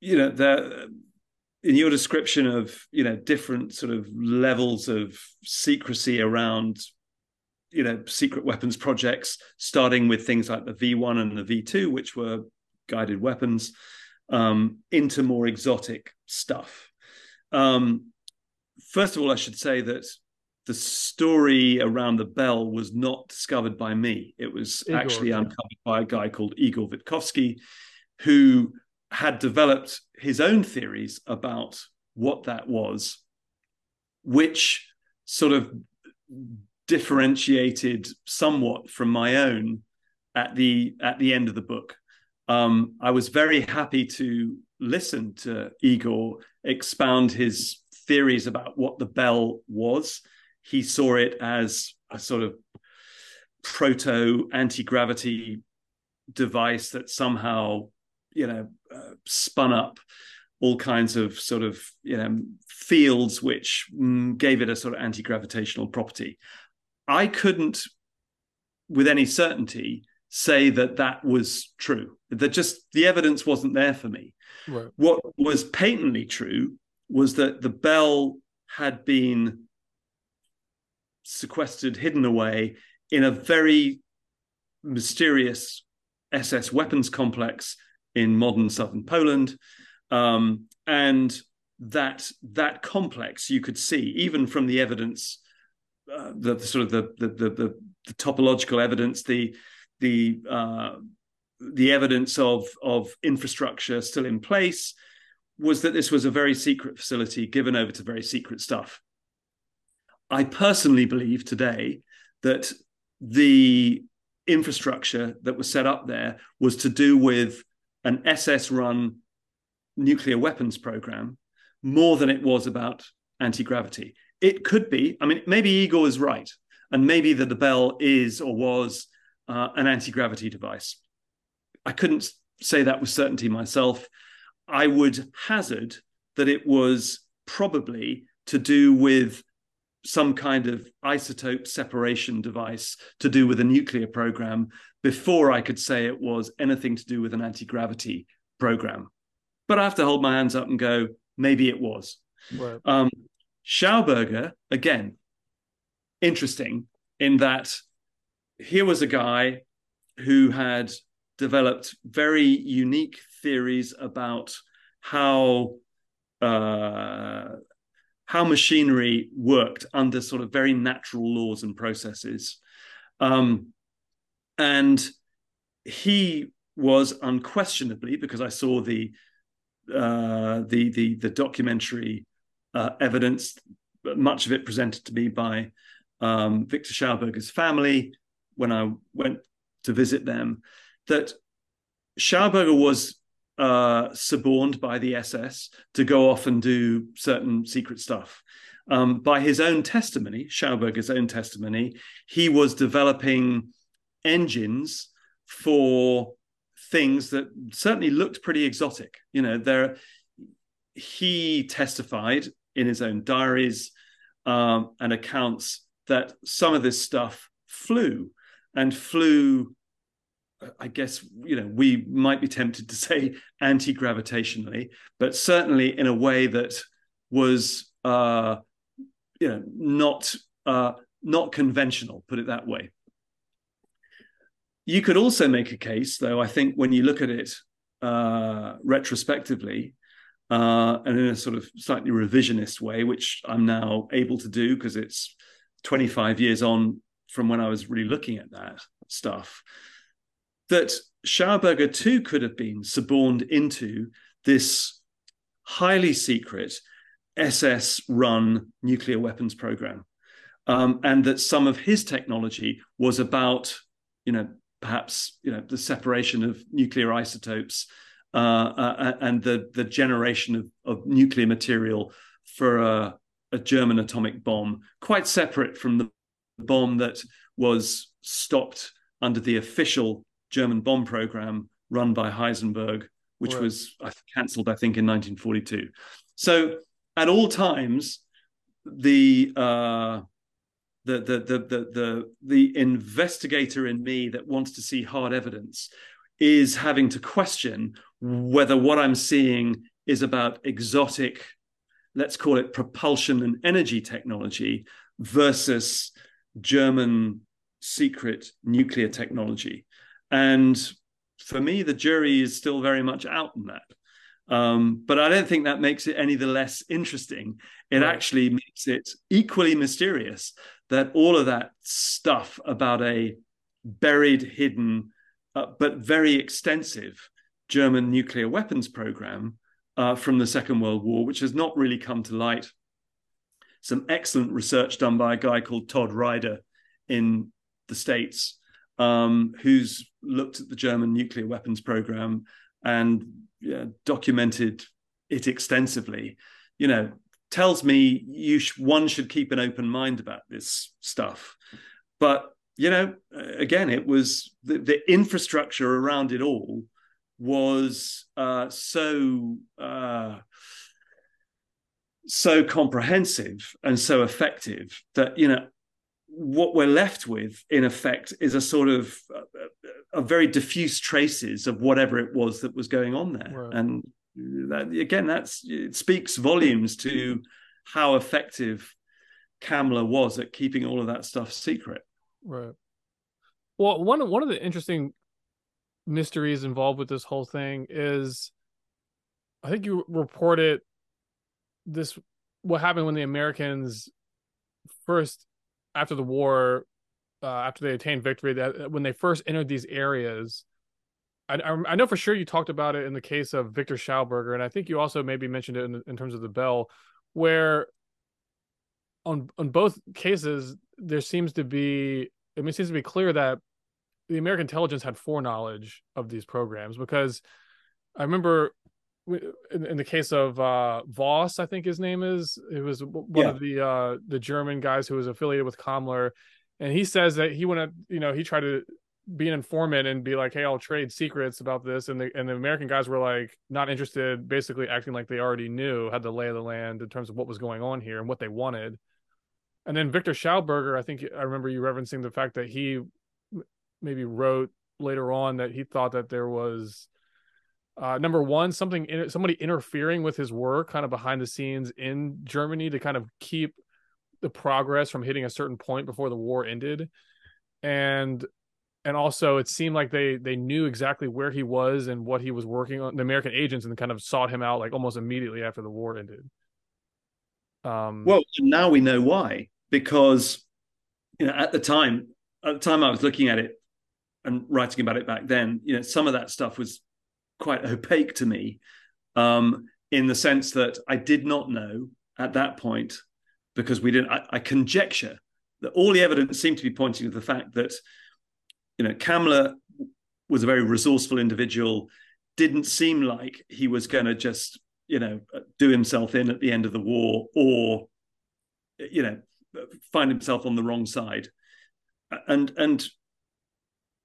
you know, there in your description of you know different sort of levels of secrecy around you know secret weapons projects starting with things like the v1 and the v2 which were guided weapons um, into more exotic stuff um, first of all i should say that the story around the bell was not discovered by me it was Igor, actually yeah. uncovered by a guy called igor Witkowski who had developed his own theories about what that was, which sort of differentiated somewhat from my own at the at the end of the book. Um, I was very happy to listen to Igor expound his theories about what the bell was. He saw it as a sort of proto anti gravity device that somehow you know uh, spun up all kinds of sort of you know fields which mm, gave it a sort of anti-gravitational property i couldn't with any certainty say that that was true that just the evidence wasn't there for me right. what was patently true was that the bell had been sequestered hidden away in a very mysterious ss weapons complex in modern southern Poland. Um, and that that complex you could see even from the evidence, uh, the, the, sort of the, the the, the topological evidence, the the uh, the evidence of of infrastructure still in place, was that this was a very secret facility given over to very secret stuff. I personally believe today that the infrastructure that was set up there was to do with an SS run nuclear weapons program more than it was about anti gravity. It could be, I mean, maybe Igor is right, and maybe that the Bell is or was uh, an anti gravity device. I couldn't say that with certainty myself. I would hazard that it was probably to do with some kind of isotope separation device to do with a nuclear program before I could say it was anything to do with an anti gravity program. But I have to hold my hands up and go, maybe it was. Right. Um, Schauberger, again, interesting in that here was a guy who had developed very unique theories about how uh, how machinery worked under sort of very natural laws and processes. Um, and he was unquestionably because I saw the uh, the the the documentary uh, evidence, much of it presented to me by um, Victor Schauberger's family when I went to visit them. That Schauberger was uh, suborned by the SS to go off and do certain secret stuff. Um, by his own testimony, Schauberger's own testimony, he was developing engines for things that certainly looked pretty exotic. You know, there he testified in his own diaries um, and accounts that some of this stuff flew and flew. I guess you know we might be tempted to say anti-gravitationally, but certainly in a way that was uh, you know not uh, not conventional. Put it that way. You could also make a case, though, I think, when you look at it uh, retrospectively uh, and in a sort of slightly revisionist way, which I'm now able to do because it's 25 years on from when I was really looking at that stuff, that Schauberger too could have been suborned into this highly secret SS run nuclear weapons program. Um, and that some of his technology was about, you know, perhaps you know the separation of nuclear isotopes uh, uh, and the the generation of, of nuclear material for a, a, German atomic bomb, quite separate from the bomb that was stopped under the official German bomb program run by Heisenberg, which right. was cancelled, I think, in 1942. So at all times, the uh, the the the the the, the investigator in me that wants to see hard evidence is having to question whether what I'm seeing is about exotic, let's call it propulsion and energy technology versus German secret nuclear technology. And for me, the jury is still very much out on that. Um, but I don't think that makes it any the less interesting. It right. actually makes it equally mysterious that all of that stuff about a buried, hidden, uh, but very extensive German nuclear weapons program uh, from the Second World War, which has not really come to light. Some excellent research done by a guy called Todd Ryder in the States, um, who's looked at the German nuclear weapons program and yeah, documented it extensively. You know, tells me you sh- one should keep an open mind about this stuff. But you know, again, it was the, the infrastructure around it all was uh, so uh, so comprehensive and so effective that you know what we're left with in effect is a sort of a, a very diffuse traces of whatever it was that was going on there. Right. and that, again that's it speaks volumes to how effective Kammler was at keeping all of that stuff secret. Right. Well one one of the interesting mysteries involved with this whole thing is I think you reported this what happened when the Americans first after the war uh, after they attained victory that when they first entered these areas I, I, know for sure you talked about it in the case of Victor Schauberger and I think you also maybe mentioned it in, in terms of the bell where on on both cases there seems to be I mean, it seems to be clear that the American intelligence had foreknowledge of these programs because I remember in, in the case of uh, Voss, I think his name is, it was one yeah. of the uh, the German guys who was affiliated with Kammler, and he says that he went, to, you know, he tried to be an informant and be like, "Hey, I'll trade secrets about this," and the and the American guys were like not interested, basically acting like they already knew, had the lay of the land in terms of what was going on here and what they wanted. And then Victor Schauberger, I think I remember you referencing the fact that he maybe wrote later on that he thought that there was uh, number one something in, somebody interfering with his work kind of behind the scenes in germany to kind of keep the progress from hitting a certain point before the war ended. And and also it seemed like they they knew exactly where he was and what he was working on the american agents and kind of sought him out like almost immediately after the war ended. Um well now we know why because you know at the time at the time i was looking at it and writing about it back then, you know, some of that stuff was quite opaque to me, um, in the sense that I did not know at that point because we didn't. I, I conjecture that all the evidence seemed to be pointing to the fact that, you know, Kammler was a very resourceful individual. Didn't seem like he was going to just, you know, do himself in at the end of the war or, you know, find himself on the wrong side. And and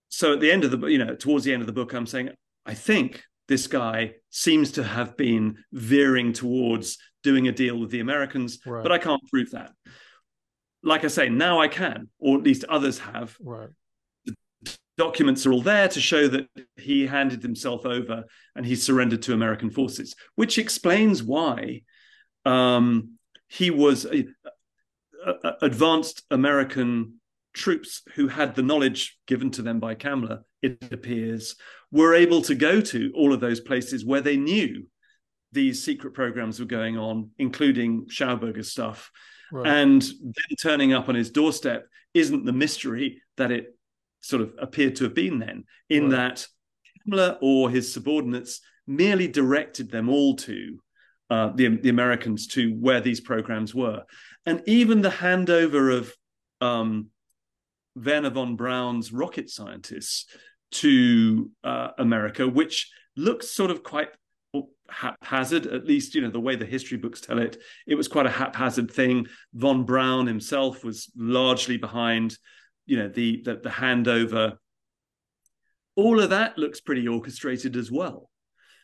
so at the end of the you know towards the end of the book i'm saying i think this guy seems to have been veering towards doing a deal with the americans right. but i can't prove that. Like i say now i can or at least others have. Right. The documents are all there to show that he handed himself over and he surrendered to american forces which explains why um, he was a, a, a advanced american troops who had the knowledge given to them by Kammler, it appears, were able to go to all of those places where they knew these secret programs were going on, including Schauberger's stuff. Right. And then turning up on his doorstep isn't the mystery that it sort of appeared to have been then, in right. that Kammler or his subordinates merely directed them all to uh, the, the Americans to where these programs were. And even the handover of um, Wernher von Braun's rocket scientists to uh, America, which looks sort of quite haphazard, at least, you know, the way the history books tell it. It was quite a haphazard thing. Von Braun himself was largely behind, you know, the, the, the handover. All of that looks pretty orchestrated as well,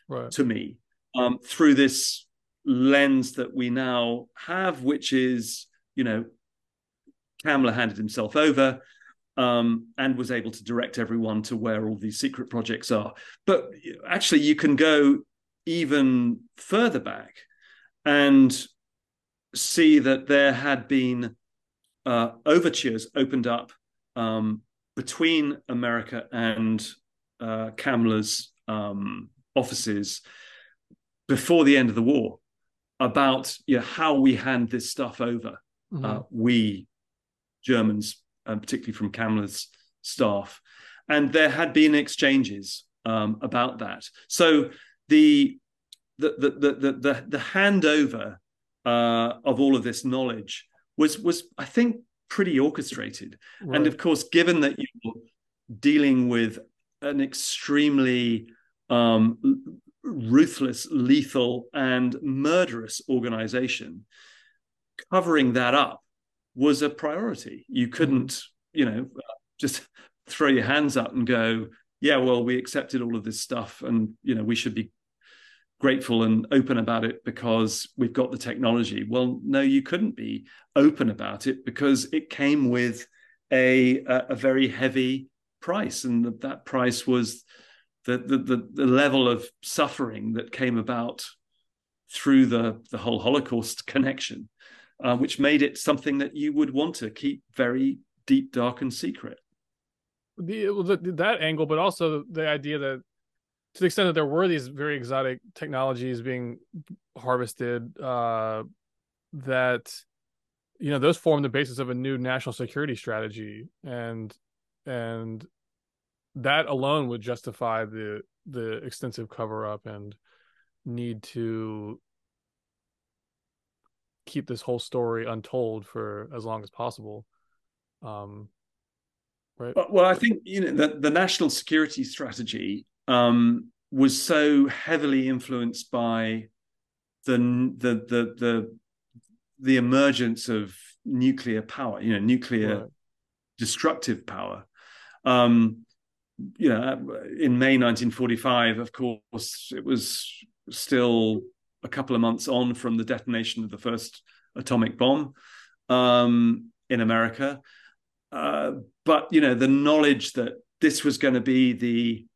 right. to me, um, through this lens that we now have, which is, you know, Kammler handed himself over um, and was able to direct everyone to where all these secret projects are. But actually, you can go even further back and see that there had been uh, overtures opened up um, between America and uh, Kammler's um, offices before the end of the war about you know, how we hand this stuff over. Mm-hmm. Uh, we Germans, uh, particularly from Kammler's staff, and there had been exchanges um, about that. So the the the the the, the handover uh, of all of this knowledge was was I think pretty orchestrated, right. and of course, given that you're dealing with an extremely um, ruthless, lethal, and murderous organization, covering that up was a priority. You couldn't, mm-hmm. you know, just throw your hands up and go, yeah, well, we accepted all of this stuff, and you know, we should be grateful and open about it because we've got the technology. Well, no, you couldn't be open about it because it came with a a, a very heavy price, and that price was the, the the the level of suffering that came about through the the whole Holocaust connection, uh, which made it something that you would want to keep very deep, dark, and secret. The, the, that angle, but also the idea that to the extent that there were these very exotic technologies being harvested, uh, that you know those form the basis of a new national security strategy, and and that alone would justify the the extensive cover up and need to keep this whole story untold for as long as possible. Um, right. Well, I think you know the, the national security strategy um, was so heavily influenced by the the the the, the emergence of nuclear power. You know, nuclear right. destructive power. Um, you know, in May 1945, of course, it was still a couple of months on from the detonation of the first atomic bomb um, in America. Uh, but you know, the knowledge that this was going to be the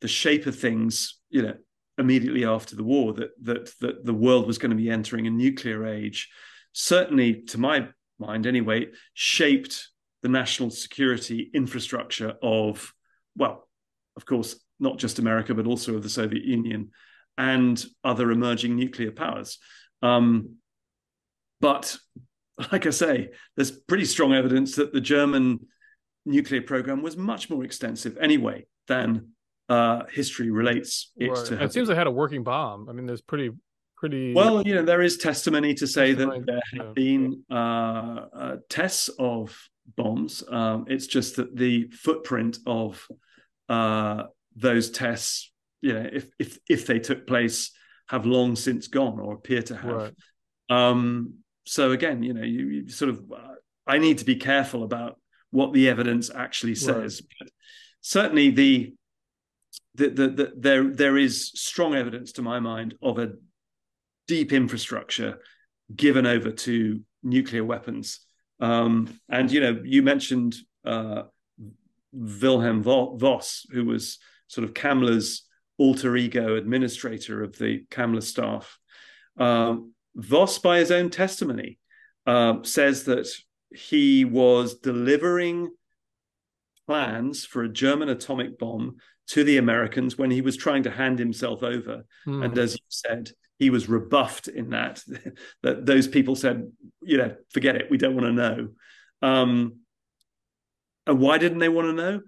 the shape of things, you know, immediately after the war, that that that the world was going to be entering a nuclear age, certainly, to my mind anyway, shaped the national security infrastructure of, well, of course, not just America, but also of the Soviet Union and other emerging nuclear powers. Um, but like I say, there's pretty strong evidence that the German nuclear program was much more extensive anyway than uh, history relates it right. to. It seems they had a working bomb. I mean, there's pretty pretty well you know there is testimony to say testimony, that there have been uh, uh, tests of bombs. Um, it's just that the footprint of uh, those tests, you know, if if if they took place, have long since gone or appear to have. Right. Um, so again, you know, you, you sort of, uh, I need to be careful about what the evidence actually says. Right. But certainly, the, the, the the there there is strong evidence to my mind of a deep infrastructure given over to nuclear weapons um, and you know, you mentioned uh, Wilhelm Voss, who was sort of Kammler's alter ego administrator of the Kammlerstab. Um, Voss, by his own testimony, uh, says that he was delivering plans for a German atomic bomb to the Americans when he was trying to hand himself over. Mm. And as you said, he was rebuffed in that that those people said you know forget it we don't want to know um, and why didn't they want to know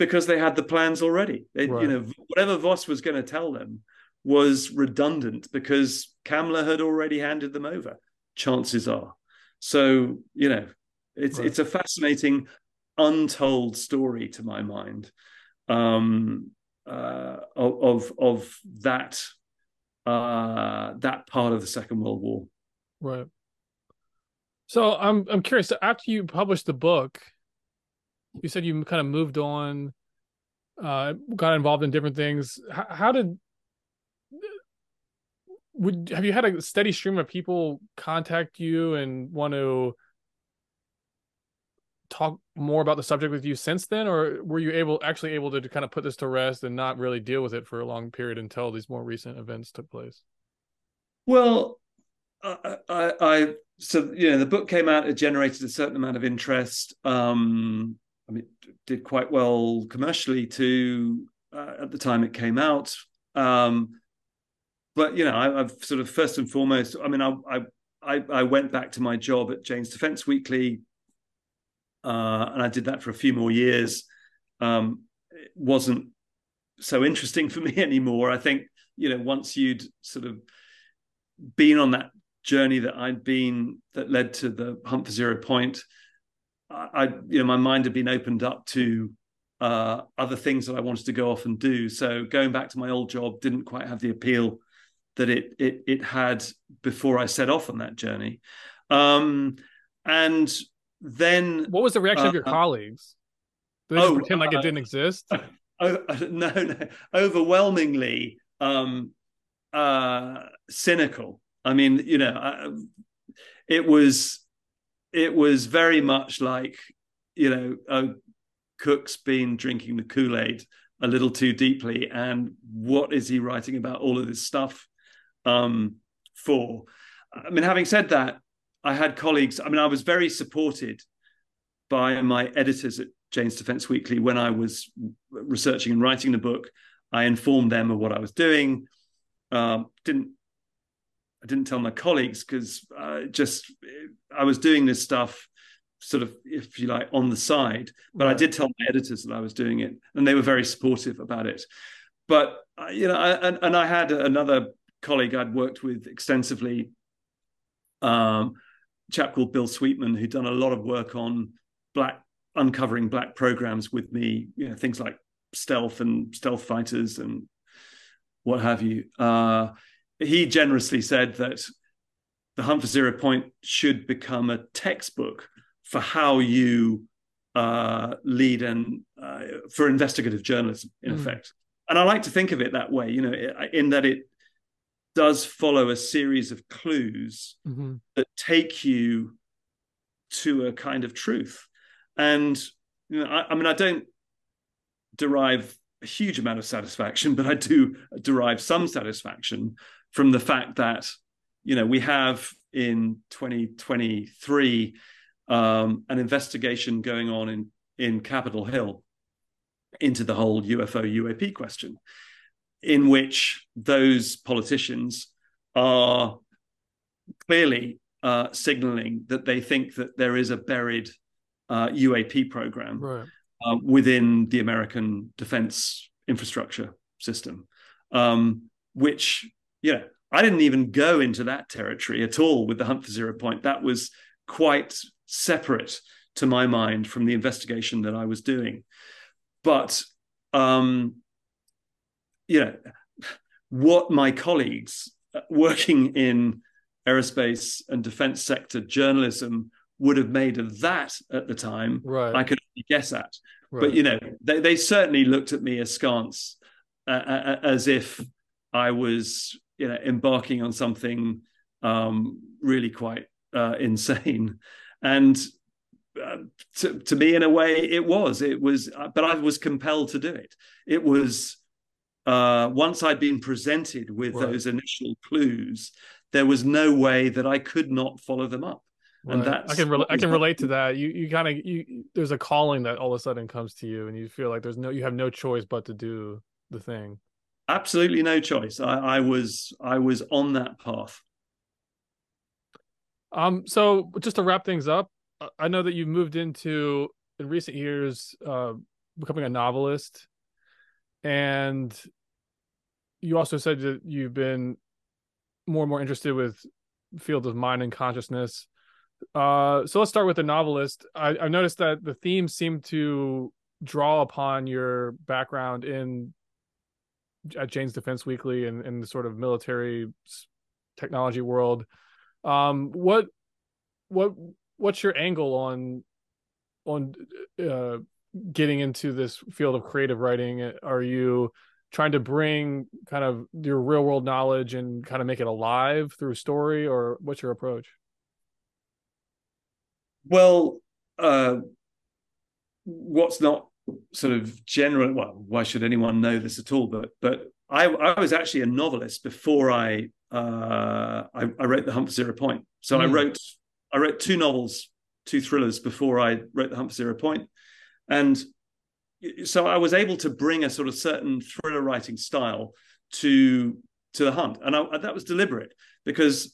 because they had the plans already they, right. you know whatever voss was going to tell them was redundant because Kammler had already handed them over chances are so you know it's right. it's a fascinating untold story to my mind um, uh, of of that uh, that part of the Second World War. Right. So I'm I'm curious. So after you published the book, you said you kind of moved on, uh, got involved in different things. How, how did would have you had a steady stream of people contact you and want to talk more about the subject with you since then, or were you able actually able to kind of put this to rest and not really deal with it for a long period until these more recent events took place? Well, I, I, I so you know the book came out. It generated a certain amount of interest. Um, I mean, did quite well commercially too uh, at the time it came out. Um, but you know, I, have sort of first and foremost. I mean, I, I I went back to my job at Jane's Defence Weekly, uh, and I did that for a few more years. Um, it wasn't so interesting for me anymore. I think you know once you'd sort of been on that journey that I'd been that led to the Hunt for Zero Point, I, you know my mind had been opened up to uh, other things that I wanted to go off and do. So going back to my old job didn't quite have the appeal that it it it had before I set off on that journey. Um, and then, what was the reaction uh, of your uh, colleagues? Did they oh, pretend like it uh, didn't exist? Oh, no, no, overwhelmingly um, uh, cynical. I mean, you know, it was it was very much like you know, Cook's been drinking the Kool Aid a little too deeply, and what is he writing about all of this stuff um, for? I mean, having said that, I had colleagues. I mean, I was very supported by my editors at Jane's Defence Weekly when I was researching and writing the book. I informed them of what I was doing. Um, didn't I didn't tell my colleagues because uh, just I was doing this stuff sort of, if you like, on the side. But right. I did tell my editors that I was doing it, and they were very supportive about it. But uh, you know, I, and, and I had another colleague I'd worked with extensively, um, chap called Bill Sweetman, who'd done a lot of work on black uncovering black programs with me. You know, things like stealth and stealth fighters and what have you. Uh, he generously said that the Hunt for Zero Point should become a textbook for how you uh, lead and uh, for investigative journalism, in mm. effect. And I like to think of it that way, you know, in that it does follow a series of clues mm-hmm. that take you to a kind of truth. And you know, I, I mean, I don't derive a huge amount of satisfaction, but I do derive some satisfaction from the fact that you know we have in 2023 um, an investigation going on in in Capitol Hill into the whole UFO UAP question, in which those politicians are clearly uh, signaling that they think that there is a buried uh, UAP program right. uh, within the American defense infrastructure system, um, which, yeah, I didn't even go into that territory at all with the Hunt for Zero Point. That was quite separate to my mind from the investigation that I was doing. But um, you know, what my colleagues uh, working in aerospace and defense sector journalism would have made of that at the time, right. I could guess at. Right. But you know, they, they certainly looked at me askance, uh, uh, uh, as if I was, you know, embarking on something um, really quite uh, insane. And uh, to, to me in a way it was it was uh, but i was compelled to do it. It was uh, once i'd been presented with right. those initial clues there was no way that i could not follow them up. Right. and that i can re- i can relate to that. You you kind of you there's a calling that all of a sudden comes to you and you feel like there's no you have no choice but to do the thing absolutely no choice i, I was i was on that path um, so just to wrap things up, I know that you've moved into in recent years uh, becoming a novelist, and you also said that you've been more and more interested with fields of mind and consciousness. Uh, so let's start with the novelist. I, I've noticed that the themes seem to draw upon your background in at Jane's Defense Weekly and in the sort of military technology world. Um, what what what's your angle on on uh, getting into this field of creative writing? Are you trying to bring kind of your real world knowledge and kind of make it alive through story, or what's your approach? Well, uh, what's not sort of general. Well, why should anyone know this at all? But but I, I was actually a novelist before I uh, I, I, wrote The Hunt for Zero Point. So mm. I hmm. wrote I wrote two novels, two thrillers before I wrote The Hunt for Zero Point, and so I was able to bring a sort of certain thriller writing style to to the hunt, and I, that was deliberate because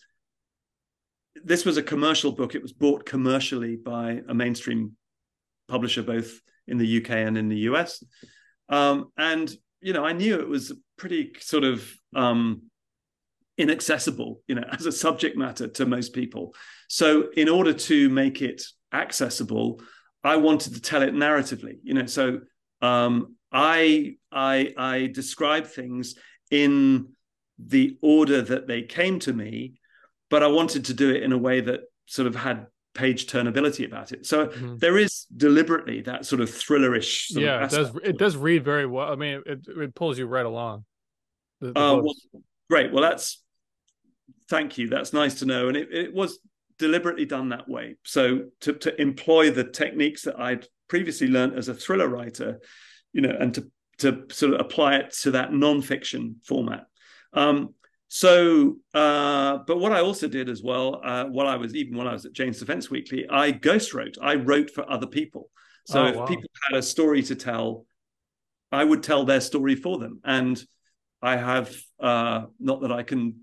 this was a commercial book. It was bought commercially by a mainstream publisher, both in the UK and in the US. Um, and you know, I knew it was pretty sort of um, inaccessible, you know, as a subject matter to most people. So, in order to make it accessible, I wanted to tell it narratively. You know, so um, I I I describe things in the order that they came to me, but I wanted to do it in a way that sort of had page turnability about it. So mm-hmm. there is deliberately that sort of thrillerish. Sort yeah, of it does. It does read very well. I mean, it it pulls you right along. The, the uh, well, great. Well, that's thank you. That's nice to know, and it, it was deliberately done that way. So to to employ the techniques that I'd previously learned as a thriller writer, you know, and to to sort of apply it to that non-fiction format. Um, so, uh, but what I also did as well, uh, while I was even when I was at Jane's Defense Weekly, I ghost wrote. I wrote for other people. So oh, if wow. people had a story to tell, I would tell their story for them. And I have uh, not that I can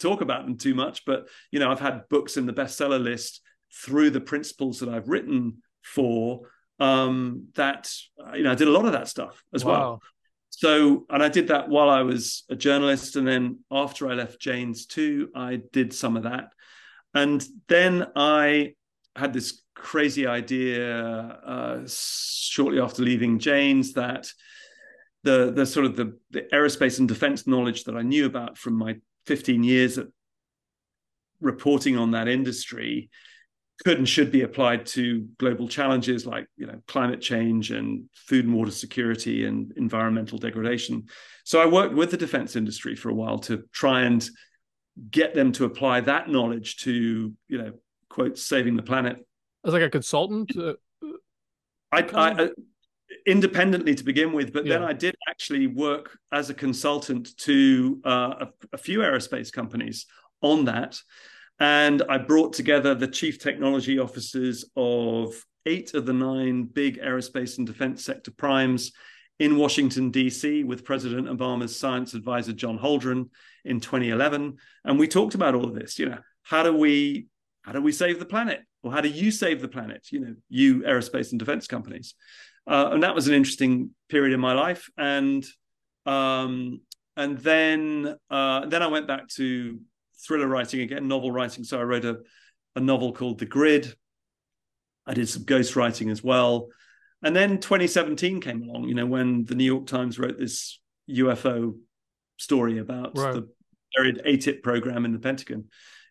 talk about them too much, but you know, I've had books in the bestseller list through the principles that I've written for. Um, that you know, I did a lot of that stuff as wow. well so and i did that while i was a journalist and then after i left jane's too i did some of that. And then i had this crazy idea uh, shortly after leaving jane's that the the sort of the, the aerospace and defense knowledge that i knew about from my 15 years of reporting on that industry could and should be applied to global challenges like you know climate change and food and water security and environmental degradation. So i worked with the defense industry for a while to try and get them to apply that knowledge to you know quote saving the planet. As like a consultant uh, I, I uh, independently to begin with but yeah. then i did actually work as a consultant to uh, a, a few aerospace companies on that and I brought together the chief technology officers of eight of the nine big aerospace and defense sector primes in Washington, D.C., with President Obama's science advisor, John Holdren, in 2011. And we talked about all of this. You know, how do we how do we save the planet? Or how do you save the planet? You know, you aerospace and defense companies. Uh, and that was an interesting period in my life. And um, and then uh, then I went back to thriller writing again, novel writing. So I wrote a, a novel called The Grid. I did some ghost writing as well. And then 2017 came along, you know, when the New York Times wrote this UFO story about right. the buried AATIP program in the Pentagon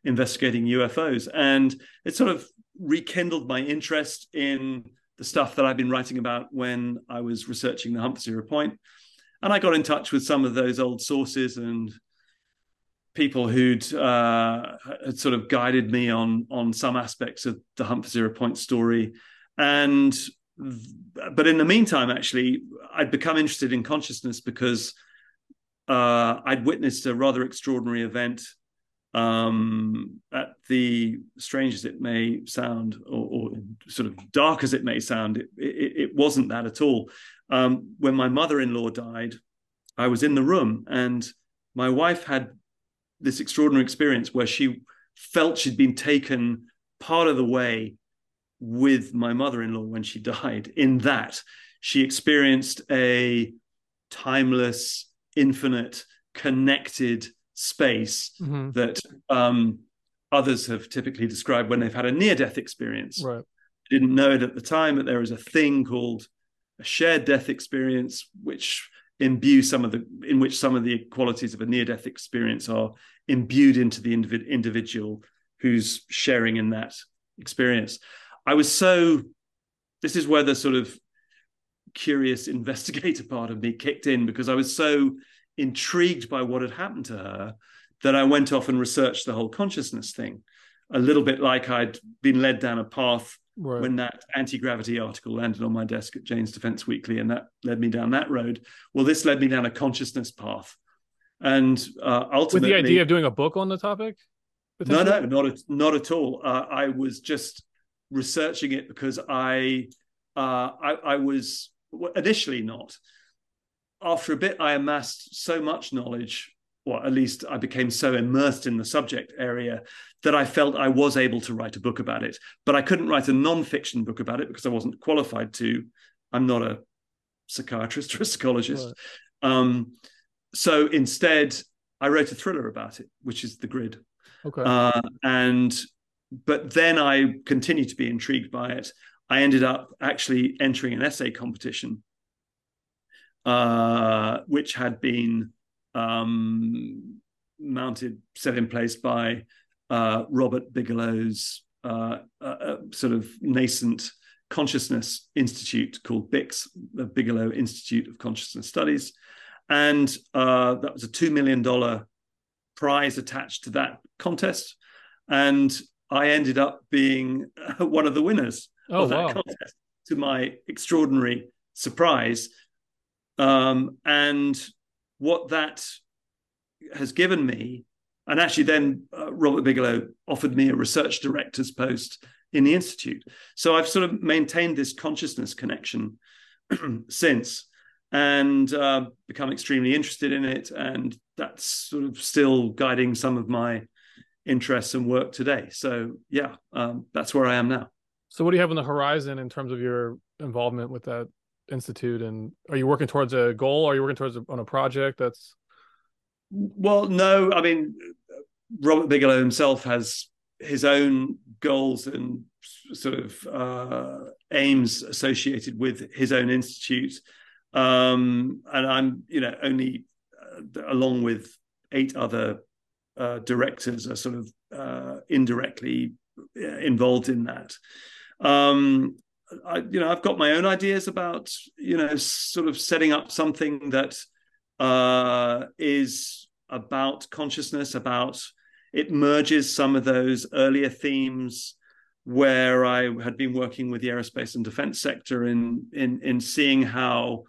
investigating UFOs. And it sort of rekindled my interest in the stuff that I've been writing about when I was researching the for Zero Point. And I got in touch with some of those old sources and people who'd uh, had sort of guided me on on some aspects of the Hunt for Zero Point story, and but in the meantime, actually, I'd become interested in consciousness because uh, I'd witnessed a rather extraordinary event. Um, at the strange as it may sound, or, or, sort of dark as it may sound, it, it, it wasn't that at all. Um, when my mother-in-law died, I was in the room, and my wife had this extraordinary experience where she felt she'd been taken part of the way with my mother-in-law when she died in that she experienced a timeless infinite connected space mm-hmm. that um, others have typically described when they've had a near-death experience right didn't know it at the time but there is a thing called a shared death experience which imbue some of the in which some of the qualities of a near death experience are imbued into the individ, individual who's sharing in that experience. I was so this is where the sort of curious investigator part of me kicked in because i was so intrigued by what had happened to her that i went off and researched the whole consciousness thing. A little bit like i'd been led down a path right. when that anti-gravity article landed on my desk at Jane's Defense Weekly, and that led me down that road. Well, this led me down a consciousness path, and uh, ultimately, with the idea of doing a book on the topic. No, no, not at not at all. Uh, I was just researching it because I, uh, I, I was initially not. After a bit, I amassed so much knowledge or at least I became so immersed in the subject area that I felt I was able to write a book about it. But I couldn't write a non-fiction book about it because I wasn't qualified to. I'm not a psychiatrist or a psychologist. Right. Um, so instead, I wrote a thriller about it, which is The Grid. Okay. Uh, and but then I continued to be intrigued by it. I ended up actually entering an essay competition, uh, which had been um, mounted, set in place by uh, Robert Bigelow's uh, uh, uh sort of nascent consciousness institute called BICS, the Bigelow Institute of Consciousness Studies. And uh, that was a $2 million prize attached to that contest. And I ended up being one of the winners oh, of that wow. contest to my extraordinary surprise. Um, and what that has given me, and actually then uh, Robert Bigelow offered me a research director's post in the institute. So I've sort of maintained this consciousness connection since and uh, become extremely interested in it. And that's sort of still guiding some of my interests and work today. So yeah, um, that's where I am now. So what do you have on the horizon in terms of your involvement with that institute and are you working towards a goal? Are you working towards a, on a project that's well no i mean robert bigelow himself has his own goals and sort of uh, aims associated with his own institute. Um, and i'm you know only uh, along with eight other uh, directors are sort of uh, indirectly uh, involved in that. Um, I, you know, I've got my own ideas about, you know, sort of setting up something that uh, is about consciousness, about it merges some of those earlier themes where I had been working with the aerospace and defense sector in in in seeing how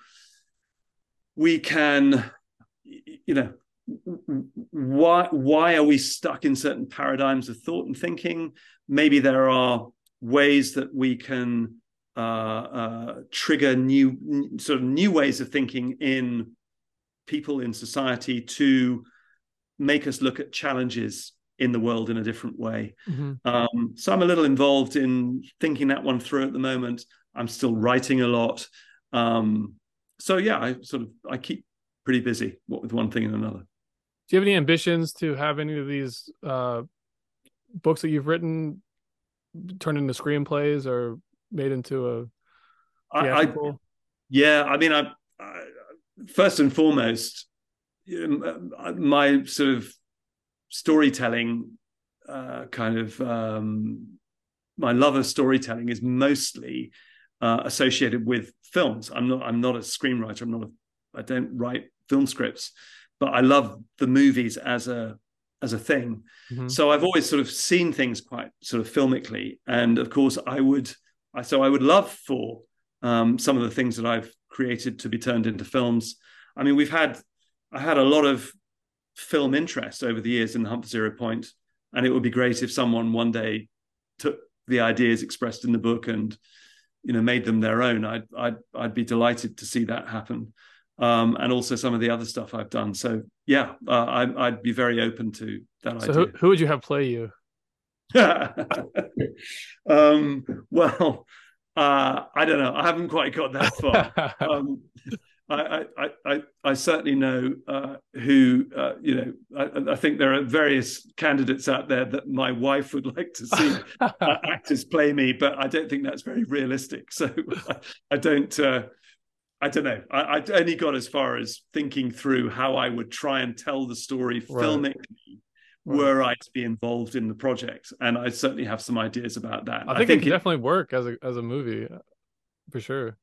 we can, you know, why why are we stuck in certain paradigms of thought and thinking? Maybe there are ways that we can trigger new sort of new ways of thinking in people in society to make us look at challenges in the world in a different way. Mm-hmm. Um, so I'm a little involved in thinking that one through at the moment. I'm still writing a lot. Um, so yeah, I sort of I keep pretty busy, what with one thing and another. Do you have any ambitions to have any of these uh, books that you've written turn into screenplays or made into a theatrical? I, I, yeah, I mean, I, I first and foremost, my sort of storytelling uh, kind of um, my love of storytelling is mostly uh, associated with films. I'm not I'm not a screenwriter. I'm not a I don't write film scripts, but I love the movies as a as a thing. Mm-hmm. So I've always sort of seen things quite sort of filmically, and of course I would so I would love for um, some of the things that I've created to be turned into films. I mean, we've had I had a lot of film interest over the years in the Hunt for Zero Point, and it would be great if someone one day took the ideas expressed in the book and you know made them their own. I'd I'd I'd be delighted to see that happen. Um, and also some of the other stuff I've done. So yeah, uh, I, would be very open to that so idea. Who, who would you have play you? um, well, uh, I don't know. I haven't quite got that far. um, I, I, I, I, certainly know uh, who, uh, you know, I, I, think there are various candidates out there that my wife would like to see uh, actors play me, but I don't think that's very realistic. So I, don't, uh, I don't know. I, I, only got as far as thinking through how I would try and tell the story right. filmically were I to be involved in the project. And I certainly have some ideas about that. I think, I think it could definitely work as a as a movie, for sure.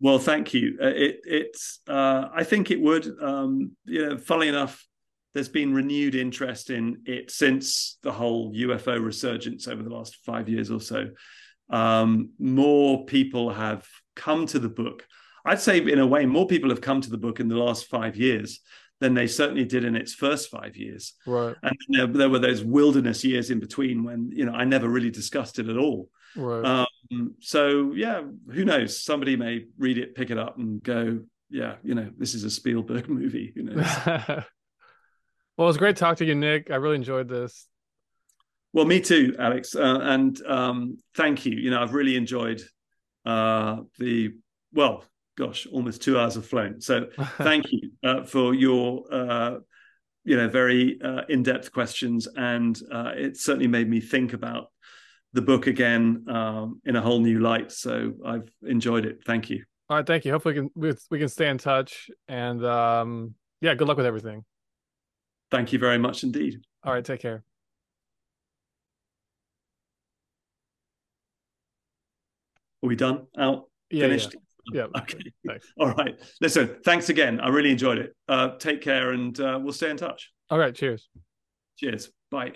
Well, thank you. Uh, it it's uh, I think it would. Um, you know, funnily enough, there's been renewed interest in it since the whole UFO resurgence over the last five years or so. um, more people have come to the book. I'd say, in a way, more people have come to the book in the last five years than they certainly did in its first five years. Right. And there, there were those wilderness years in between when you know I never really discussed it at all. Right. Um, so yeah, who knows? Somebody may read it, pick it up, and go, yeah, you know, this is a Spielberg movie. You know. well, it was great talking to you, Nick. I really enjoyed this. Well, me too, Alex. Uh, and um, thank you. You know, I've really enjoyed uh, the well, gosh, almost two hours have flown. So thank you uh, for your uh, you know very uh, in-depth questions, and uh, it certainly made me think about the book again um, in a whole new light. So I've enjoyed it. Thank you. All right, thank you. Hopefully, we can we can stay in touch, and um, yeah, good luck with everything. Thank you very much indeed. All right, take care. Are we done? Out? Yeah, Finished? Yeah. Yeah. Okay. Thanks. All right. Listen, thanks again. I really enjoyed it. Uh, take care and uh, we'll stay in touch. All right. Cheers. Cheers. Bye.